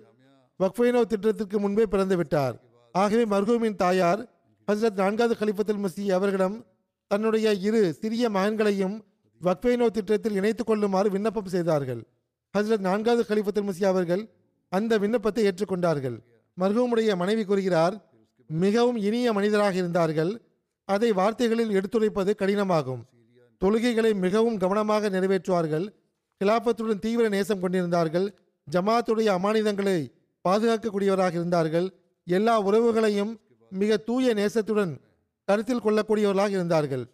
Speaker 2: வக்ஃபைனோ திட்டத்திற்கு முன்பே பிறந்து விட்டார். ஆகவே மர்ஹூமின் தாயார் ஹசரத் நான்காவது கலிஃபத்துல் மசி அவர்களிடம் தன்னுடைய இரு சிறிய மகன்களையும் வக்ஃபைனோ திட்டத்தில் இணைத்துக் கொள்ளுமாறு விண்ணப்பம் செய்தார்கள். ஹசரத் நான்காவது கலிஃபத்துல் மசி அவர்கள் அந்த விண்ணப்பத்தை ஏற்றுக்கொண்டார்கள். மர்ஹூமுடைய மனைவி கூறுகிறார் மிகவும் இனிய மனிதராக இருந்தார்கள். அதை வார்த்தைகளில் எடுத்துரைப்பது கடினமாகும். தொழுகைகளை மிகவும் கவனமாக நிறைவேற்றுவார்கள். கிலாபத்துடன் தீவிர நேசம் கொண்டிருந்தார்கள். ஜமாத்துடைய அமானிதங்களை பாதுகாக்கக்கூடியவராக இருந்தார்கள். எல்லா உறவுகளையும் மிக தூய நேசத்துடன் கருத்தில் கொள்ளக்கூடியவர்களாக இருந்தார்கள்.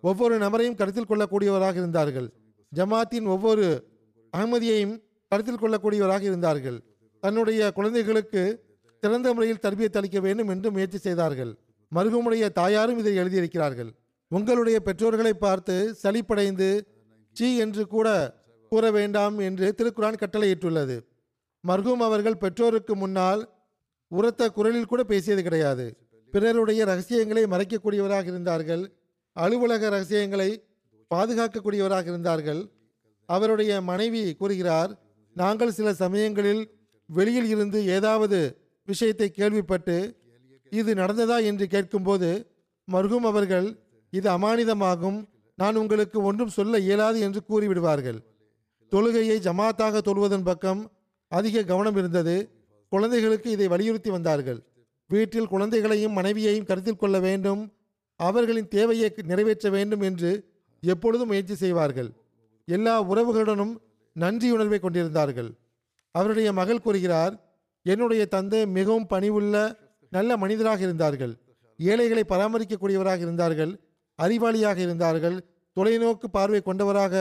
Speaker 2: ஒவ்வொரு நபரையும் கருத்தில் கொள்ளக்கூடியவராக இருந்தார்கள். ஜமாத்தின் ஒவ்வொரு அகமதியையும் கருத்தில் கொள்ளக்கூடியவராக இருந்தார்கள். தன்னுடைய குழந்தைகளுக்கு சிறந்த முறையில் தர்பியத் அளிக்க வேண்டும் என்று முயற்சி செய்தார்கள். மருகமுடைய தாயாரும் இதை எழுதியிருக்கிறார்கள். உங்களுடைய பெற்றோர்களை பார்த்து சளிப்படைந்து சீ என்று கூட கூற வேண்டாம் என்று திருக்குரான் கட்டளையிட்டுள்ளது. மர்ஹூம் அவர்கள் பெற்றோருக்கு முன்னால் உரத்த குரலில் கூட பேசியது கிடையாது. பிறருடைய ரகசியங்களை மறைக்கக்கூடியவராக இருந்தார்கள். அலுவலக ரகசியங்களை பாதுகாக்கக்கூடியவராக இருந்தார்கள். அவருடைய மனைவி கூறுகிறார் நாங்கள் சில சமயங்களில் வெளியில் இருந்து ஏதாவது விஷயத்தை கேள்விப்பட்டு இது நடந்ததா என்று கேட்கும்போது மருகும் அவர்கள் இது அமானிதமாகும். நான் உங்களுக்கு ஒன்றும் சொல்ல இயலாது என்று கூறிவிடுவார்கள். தொழுகையை ஜமாத்தாக தொழுவதன் பக்கம் அதிக கவனம் இருந்தது. குழந்தைகளுக்கு இதை வலியுறுத்தி வந்தார்கள். வீட்டில் குழந்தைகளையும் மனைவியையும் கருத்தில் கொள்ள வேண்டும். அவர்களின் தேவையை நிறைவேற்ற வேண்டும் என்று எப்பொழுதும் முயற்சி செய்வார்கள். எல்லா உறவுகளுடனும் நன்றியுணர்வை கொண்டிருந்தார்கள். அவருடைய மகள் கூறுகிறார் என்னுடைய தந்தை மிகவும் பணிவுள்ள நல்ல மனிதராக இருந்தார்கள். ஏழைகளை பராமரிக்கக்கூடியவராக இருந்தார்கள். அறிவாளியாக இருந்தார்கள். தொலைநோக்கு பார்வை கொண்டவராக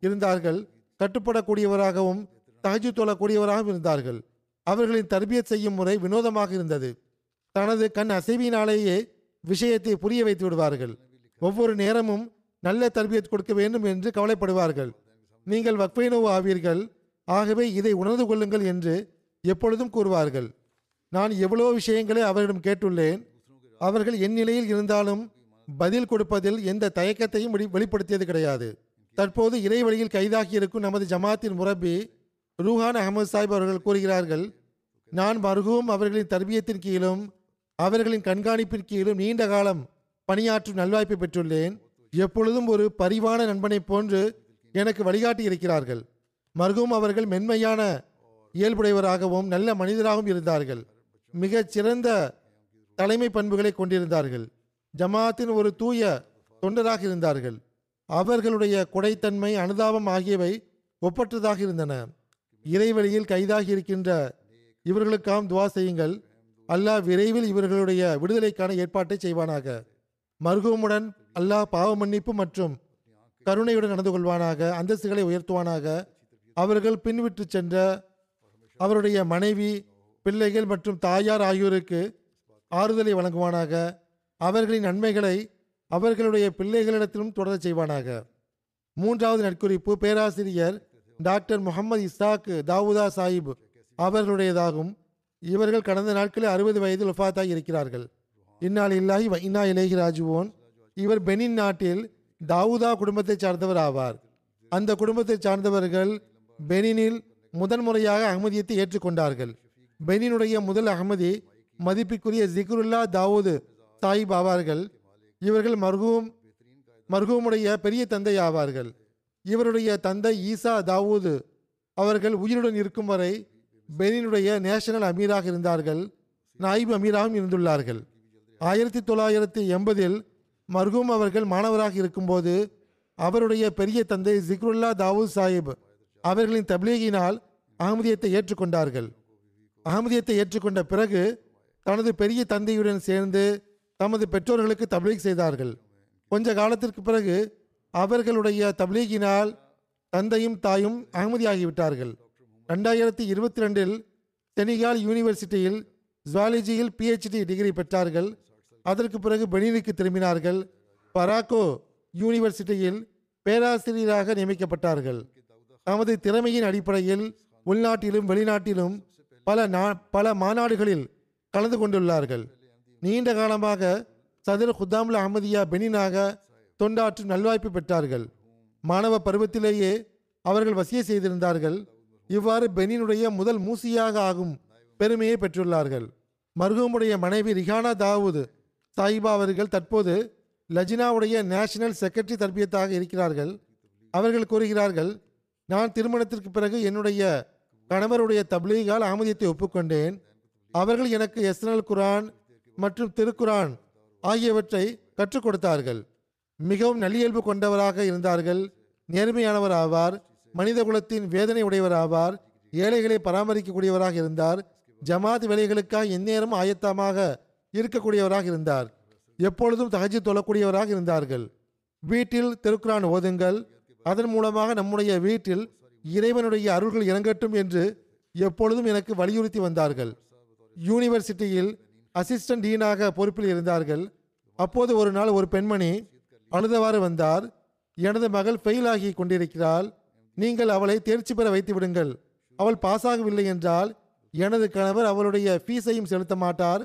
Speaker 2: இருந்தார்கள். கட்டுப்படக்கூடியவராகவும் தகஜு தொழக்கூடியவராகவும் இருந்தார்கள். அவர்களின் தர்பியத் செய்யும் முறை வினோதமாக இருந்தது. தனது கண் அசைவினாலேயே விஷயத்தை புரிய வைத்து விடுவார்கள். ஒவ்வொரு நேரமும் நல்ல தர்பியத் கொடுக்க வேண்டும் என்று கவலைப்படுவார்கள். நீங்கள் வக்பைனோ ஆவீர்கள். ஆகவே இதை உணர்ந்து கொள்ளுங்கள் என்று எப்பொழுதும் கூறுவார்கள். நான் எவ்வளோ விஷயங்களை அவரிடம் கேட்டுள்ளேன். அவர்கள் என் நிலையில் இருந்தாலும் பதில் கொடுப்பதில் எந்த தயக்கத்தையும் வெளி- வெளிப்படுத்தியது கிடையாது. தற்போது இறை வழியில் கைதாகி இருக்கும் நமது ஜமாத்தின் முரபி ரூஹான் அகமது சாஹிப் அவர்கள் கூறுகிறார்கள் நான் மருகும் அவர்களின் தர்பியத்தின் கீழும் அவர்களின் கண்காணிப்பின் கீழும் நீண்ட காலம் பணியாற்றும் நல்வாய்ப்பை பெற்றுள்ளேன். எப்பொழுதும் ஒரு பரிவான நண்பனைப் போன்று எனக்கு வழிகாட்டி இருக்கிறார்கள். மர்ஹூம் அவர்கள் மென்மையான இயல்புடையவராகவும் நல்ல மனிதராகவும் இருந்தார்கள். மிகச் சிறந்த தலைமை பண்புகளை கொண்டிருந்தார்கள். ஜமாத்தின் ஒரு தூய தொண்டராக இருந்தார்கள். அவர்களுடைய கொடைத்தன்மை அனுதாபம் ஆகியவை ஒப்பற்றதாக இருந்தன. இறைவழியில் கைதாகி இருக்கின்ற இவர்களுக்காம் துவா செய்யுங்கள். அல்லாஹ் விரைவில் இவர்களுடைய விடுதலைக்கான ஏற்பாட்டை செய்வானாக. மர்ஹூமுடன் அல்லாஹ் பாவ மன்னிப்பு மற்றும் கருணையுடன் நடந்து கொள்வானாக அந்தஸ்துகளை உயர்த்துவானாக. அவர்கள் பின்விட்டு சென்ற அவருடைய மனைவி பிள்ளைகள் மற்றும் தாயார் ஆகியோருக்கு ஆறுதலை வழங்குவானாக. அவர்களின் நன்மைகளை அவர்களுடைய பிள்ளைகளிடத்திலும் தொடரச் செய்வானாக. மூன்றாவது நட்குறிப்பு பேராசிரியர் டாக்டர் முகமது இசாக் தாவூதா சாஹிப் அவர்களுடையதாகும். இவர்கள் கடந்த நாட்களில் அறுபது வயதில் ஒஃபாத்தாகி இருக்கிறார்கள். இந்நாள் இல்லாஹி வ இன்னா இலேஹி ராஜுவோன் இவர் பெனின் நாட்டில் தாவூதா குடும்பத்தைச் சார்ந்தவர் ஆவார். அந்த குடும்பத்தைச் சார்ந்தவர்கள் பெனினில் முதன்முறையாக அகமதியத்தை ஏற்றுக்கொண்டார்கள். பெனினுடைய முதல் அகமதி மதிப்பிற்குரிய ஜிக்ருல்லா தாவூது சாஹிப் ஆவார்கள். இவர்கள் மர்ஹூம் மர்ஹூமுடைய பெரிய தந்தை ஆவார்கள். இவருடைய தந்தை ஈசா தாவூது அவர்கள் உயிருடன் இருக்கும் வரை பெனினுடைய நேஷனல் அமீராக இருந்தார்கள் நாயிப் அமீராகவும் இருந்துள்ளார்கள். ஆயிரத்தி தொள்ளாயிரத்தி எண்பதில் மர்ஹூம் அவர்கள் மாணவராக இருக்கும்போது அவருடைய பெரிய தந்தை ஜிக்ருல்லா தாவூத் சாஹிப் அவர்களின் தப்லீகினால் அகமதியத்தை ஏற்றுக்கொண்டார்கள். அகமதியத்தை ஏற்றுக்கொண்ட பிறகு தனது பெரிய தந்தையுடன் சேர்ந்து தமது பெற்றோர்களுக்கு தப்லீக் செய்தார்கள். கொஞ்ச காலத்திற்கு பிறகு அவர்களுடைய தப்லீகினால் தந்தையும் தாயும் அகமதியாகிவிட்டார்கள். ரெண்டாயிரத்தி இருபத்தி ரெண்டில் செனிகால் யூனிவர்சிட்டியில் ஜுவாலஜியில் பிஹெச்டி டிகிரி பெற்றார்கள். அதற்கு பிறகு பெனினுக்கு திரும்பினார்கள். பராக்கோ யூனிவர்சிட்டியில் பேராசிரியராக நியமிக்கப்பட்டார்கள். தமது திறமையின் அடிப்படையில் உள்நாட்டிலும் வெளிநாட்டிலும் பல நா பல மாநாடுகளில் கலந்து கொண்டுள்ளார்கள். நீண்ட காலமாக சதுர் ஹுதாம்ல அஹமதியா பெனினாக தொண்டாற்றும் நல்வாய்ப்பு பெற்றார்கள். மாணவ பருவத்திலேயே அவர்கள் வசிய செய்திருந்தார்கள். இவ்வாறு பெனினுடைய முதல் மூசியாக ஆகும் பெருமையை பெற்றுள்ளார்கள். மர்ஹூமுடைய மனைவி ரிஹானா தாவூத் சாயிபா அவர்கள் தற்போது லஜினாவுடைய நேஷனல் செக்ரட்டரி தர்பியத்தாக இருக்கிறார்கள். அவர்கள் கூறுகிறார்கள் நான் திருமணத்திற்கு பிறகு என்னுடைய கணவருடைய தப்லீகால் ஆமதியத்தை ஒப்புக்கொண்டேன். அவர்கள் எனக்கு எஸ்னல் குரான் மற்றும் திருக்குரான் ஆகியவற்றை கற்றுக் கொடுத்தார்கள். மிகவும் நல்லியல்பு கொண்டவராக இருந்தார்கள். நேர்மையானவர் ஆவார். மனித குலத்தின் வேதனை உடையவர் ஆவார். ஏழைகளை பராமரிக்கக்கூடியவராக இருந்தார். ஜமாத் வேலைகளுக்காக எந்நேரம் ஆயத்தமாக இருக்கக்கூடியவராக இருந்தார். எப்பொழுதும் தகஜி தொழக்கூடியவராக இருந்தார்கள். வீட்டில் திருக்குரான் ஓதுங்கள். அதன் மூலமாக நம்முடைய வீட்டில் இறைவனுடைய அருள்கள் இறங்கட்டும் என்று எப்பொழுதும் எனக்கு வலியுறுத்தி வந்தார்கள். யூனிவர்சிட்டியில் அசிஸ்டன்ட் டீனாக பொறுப்பில் இருந்தார்கள். அப்போது ஒரு நாள் ஒரு பெண்மணி அழுதவாறு வந்தார். எனது மகள் ஃபெயில் ஆகி கொண்டிருக்கிறாள். நீங்கள் அவளை தேர்ச்சி பெற வைத்து விடுங்கள். அவள் பாஸாகவில்லை என்றால் எனது கணவர் அவளுடைய ஃபீஸையும் செலுத்த மாட்டார்.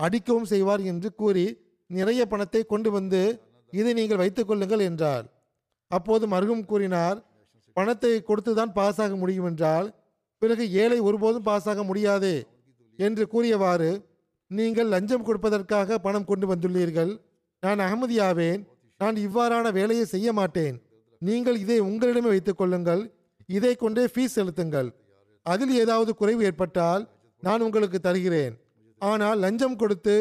Speaker 2: அடிக்கவும் செய்வார் என்று கூறி நிறைய பணத்தை கொண்டு வந்து இதை நீங்கள் வைத்துக் கொள்ளுங்கள் என்றார். அப்போது மருகும் கூறினார் பணத்தை கொடுத்துதான் பாஸ் ஆக முடியும் என்றால் பிறகு ஏழை ஒருபோதும் பாஸ் ஆக முடியாதே என்று கூறியவாறு நீங்கள் லஞ்சம் கொடுப்பதற்காக பணம் கொண்டு வந்துள்ளீர்கள். நான் அகமதியாவேன். நான் இவ்வாறான வேலையை செய்ய மாட்டேன். நீங்கள் இதை உங்களிடமே வைத்துக் கொள்ளுங்கள். இதை கொண்டே ஃபீஸ் செலுத்துங்கள். அதில் ஏதாவது குறைவு ஏற்பட்டால் நான் உங்களுக்கு தருகிறேன். ஆனால் லஞ்சம் கொடுத்து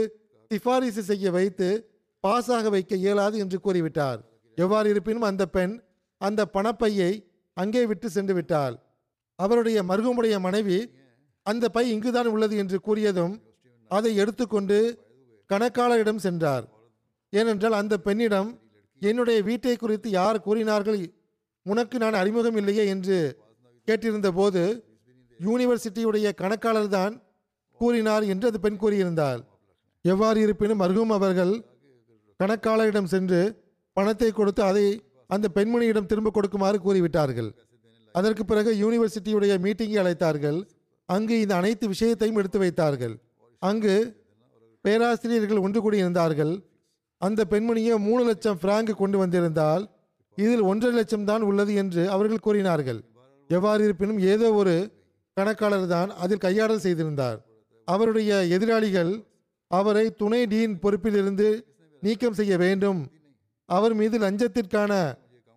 Speaker 2: சிபாரிசு செய்ய வைத்து பாஸாக வைக்க இயலாது என்று கூறிவிட்டார். எவ்வாறு இருப்பினும் அந்த பெண் அந்த பணப்பையை அங்கே விட்டு சென்று விட்டாள். அவருடைய மருகமுடைய மனைவி அந்த பை இங்குதான் உள்ளது என்று கூறியதும் அதை எடுத்துக்கொண்டு கணக்காளரிடம் சென்றார். ஏனென்றால் அந்த பெண்ணிடம் என்னுடைய வீட்டை குறித்து யார் கூறினார்கள்? உனக்கு நான் அறிமுகம் இல்லையே என்று கேட்டிருந்த போது யூனிவர்சிட்டியுடைய கணக்காளர் தான் கூறினார் என்று அந்த பெண் கூறியிருந்தார் எவ்வாறு இருப்பினும் மருகும் அவர்கள் கணக்காளரிடம் சென்று பணத்தை கொடுத்து அதை அந்த பெண்மணியிடம் திரும்ப கொடுக்குமாறு கூறிவிட்டார்கள். அதற்கு பிறகு யூனிவர்சிட்டியுடைய மீட்டிங்கை அழைத்தார்கள். அங்கு இந்த அனைத்து விஷயத்தையும் எடுத்து வைத்தார்கள். அங்கு பேராசிரியர்கள் ஒன்று கூடி இருந்தார்கள் அந்த பெண்மணியை மூணு லட்சம் பிராங்கு கொண்டு வந்திருந்தால் இதில் ஒன்றரை லட்சம் தான் உள்ளது என்று அவர்கள் கூறினார்கள். எவ்வாறு இருப்பினும் ஏதோ ஒரு கணக்காளர் தான் அதில் கையாடல் செய்திருந்தார். அவருடைய எதிராளிகள் அவரை துணை டீன் பொறுப்பிலிருந்து நீக்கம் செய்ய வேண்டும். அவர் மீது லஞ்சத்திற்கான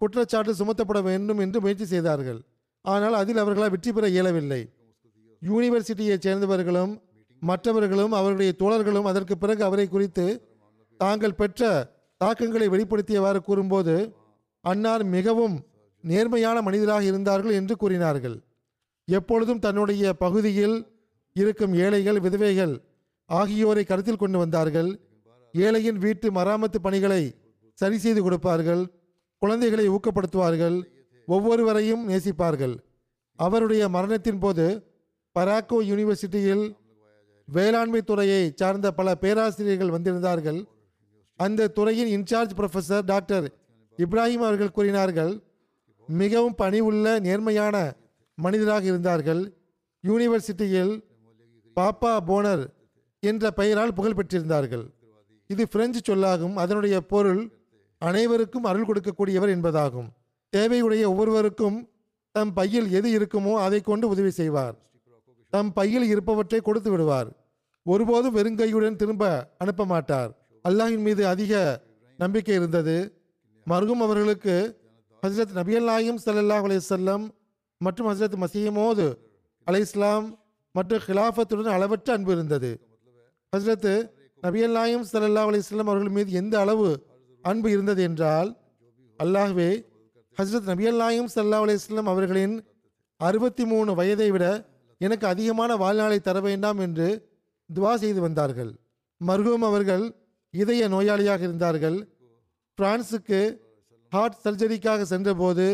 Speaker 2: குற்றச்சாட்டு சுமத்தப்பட வேண்டும் என்று முயற்சி செய்தார்கள். ஆனால் அதில் அவர்களால் வெற்றி பெற இயலவில்லை. யூனிவர்சிட்டியைச் சேர்ந்தவர்களும் மற்றவர்களும் அவருடைய தோழர்களும் அதற்கு பிறகு அவரை குறித்து தாங்கள் பெற்ற தாக்கங்களை வெளிப்படுத்தியவாறு கூறும்போது அன்னார் மிகவும் நேர்மையான மனிதராக இருந்தார்கள் என்று கூறினார்கள். எப்பொழுதும் தன்னுடைய பகுதியில் இருக்கும் ஏழைகள் விதவைகள் ஆகியோரை கருத்தில் கொண்டு வந்தார்கள். ஏழையின் வீட்டு மராமத்து பணிகளை சரி செய்து கொடுப்பார்கள். குழந்தைகளை ஊக்கப்படுத்துவார்கள். ஒவ்வொருவரையும் நேசிப்பார்கள். அவருடைய மரணத்தின் போது பராக்கோ யூனிவர்சிட்டியில் வேளாண்மை துறையை சார்ந்த பல பேராசிரியர்கள் வந்திருந்தார்கள். அந்த துறையின் இன்சார்ஜ் ப்ரொஃபஸர் டாக்டர் இப்ராஹிம் அவர்கள் கூறினார்கள் மிகவும் பணிவுள்ள நேர்மையான மனிதராக இருந்தார்கள். யூனிவர்சிட்டியில் பாப்பா போனர் என்ற பெயரால் புகழ் பெற்றிருந்தார்கள். இது பிரெஞ்சு சொல்லாகும். அதனுடைய பொருள் அனைவருக்கும் அருள் கொடுக்கக்கூடியவர் என்பதாகும். தேவையுடைய ஒவ்வொருவருக்கும் தம் பையில் எது இருக்குமோ அதை கொண்டு உதவி செய்வார். தம் பையில் இருப்பவற்றை கொடுத்து விடுவார். ஒருபோதும் வெறுங்கையுடன் திரும்ப அனுப்ப மாட்டார். அல்லாஹின் மீது அதிக நம்பிக்கை இருந்தது. மருகும் அவர்களுக்கு ஹசரத் நபியல் நாயும் சல்லாஹ் அலையம் மற்றும் ஹசரத் மசீமோது அலை இஸ்லாம் மற்றும் ஹிலாஃபத்துடன் அளவற்ற அன்பு இருந்தது. ஹசரத் நபியல் நாயும் சல்லாஹ் அலையம் அவர்கள் மீது எந்த அளவு அன்பு இருந்தது என்றால் அல்லாஹ்வே ஹசரத் நபியல் நாயும் ஸல்லல்லாஹு அலையம் அவர்களின் அறுபத்தி மூணு வயதை விட எனக்கு அதிகமான வாழ்நாளை தர வேண்டாம் என்று துவா செய்து வந்தார்கள். மர்ஹூம் அவர்கள் இதய நோயாளியாக இருந்தார்கள். பிரான்சுக்கு ஹார்ட் சர்ஜரிக்காக சென்றபோது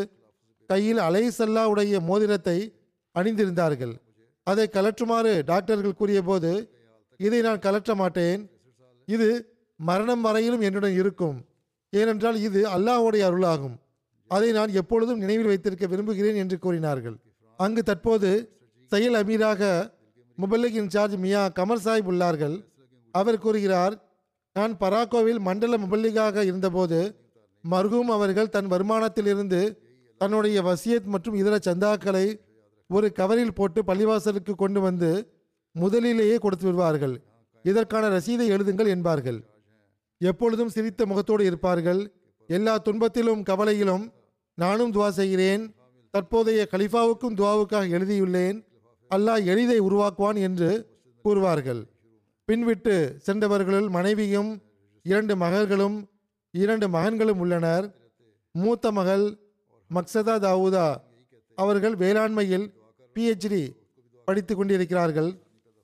Speaker 2: கையில் அலைசல்லாவுடைய மோதிரத்தை அணிந்திருந்தார்கள். அதை கலற்றுமாறு டாக்டர்கள் கூறியபோது இதை நான் கலற்ற மாட்டேன். இது மரணம் வரையிலும் என்னுடன் இருக்கும். ஏனென்றால் இது அல்லாஹுடைய அருளாகும். அதை நான் எப்பொழுதும் நினைவில் வைத்திருக்க விரும்புகிறேன் என்று கூறினார்கள். அங்கு தற்போது செயல் அமீராக முபல்லிக் இன்சார்ஜ் மியா கமர் சாஹிப் உள்ளார்கள். அவர் கூறுகிறார் நான் பராக்கோவில் மண்டல முபல்லிகாக இருந்தபோது மர்ஹூம் அவர்கள் தன் வருமானத்திலிருந்து தன்னுடைய வசியத் மற்றும் இதர சந்தாக்களை ஒரு கவரில் போட்டு பள்ளிவாசலுக்கு கொண்டு வந்து முதலிலேயே கொடுத்து விடுவார்கள். இதற்கான ரசீதை எழுதுங்கள் என்பார்கள். எப்பொழுதும் சிரித்த முகத்தோடு இருப்பார்கள். எல்லா துன்பத்திலும் கவலையிலும் நானும் துவா செய்கிறேன். தற்போதைய கலிஃபாவுக்கும் துவாவுக்காக எழுதியுள்ளேன். அல்லாஹ் எளிதை உருவாக்குவான் என்று கூறுவார்கள். பின்விட்டு சென்றவர்களுள் மனைவியும் இரண்டு மகள்களும் இரண்டு மகன்களும் உள்ளனர். மூத்த மகள் மக்சதா தாவூதா. அவர்கள் வேளாண்மையில் பிஹெச்டி படித்து கொண்டிருக்கிறார்கள்.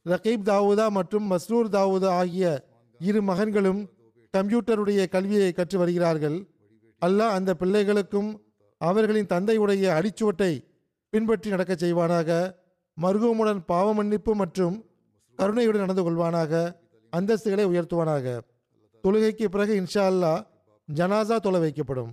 Speaker 2: ரகீப் தாவூதா மற்றும் மஸ்ரூர் தாவூதா ஆகிய இரு மகன்களும் கம்ப்யூட்டருடைய கல்வியை கற்று வருகிறார்கள். அல்லாஹ் அந்த பிள்ளைகளுக்கும் அவர்களின் தந்தையுடைய அடிச்சுவட்டை பின்பற்றி நடக்கச் செய்வானாக. மருகமுடன் பாவ மன்னிப்பு மற்றும் கருணையுடன் நடந்து கொள்வானாக அந்தஸ்துகளை உயர்த்துவானாக. தொழுகைக்கு பிறகு இன்ஷா அல்லா ஜனாசா தொலை வைக்கப்படும்.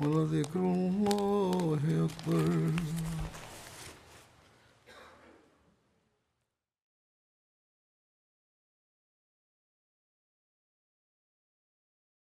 Speaker 1: ولذكر الله أكبر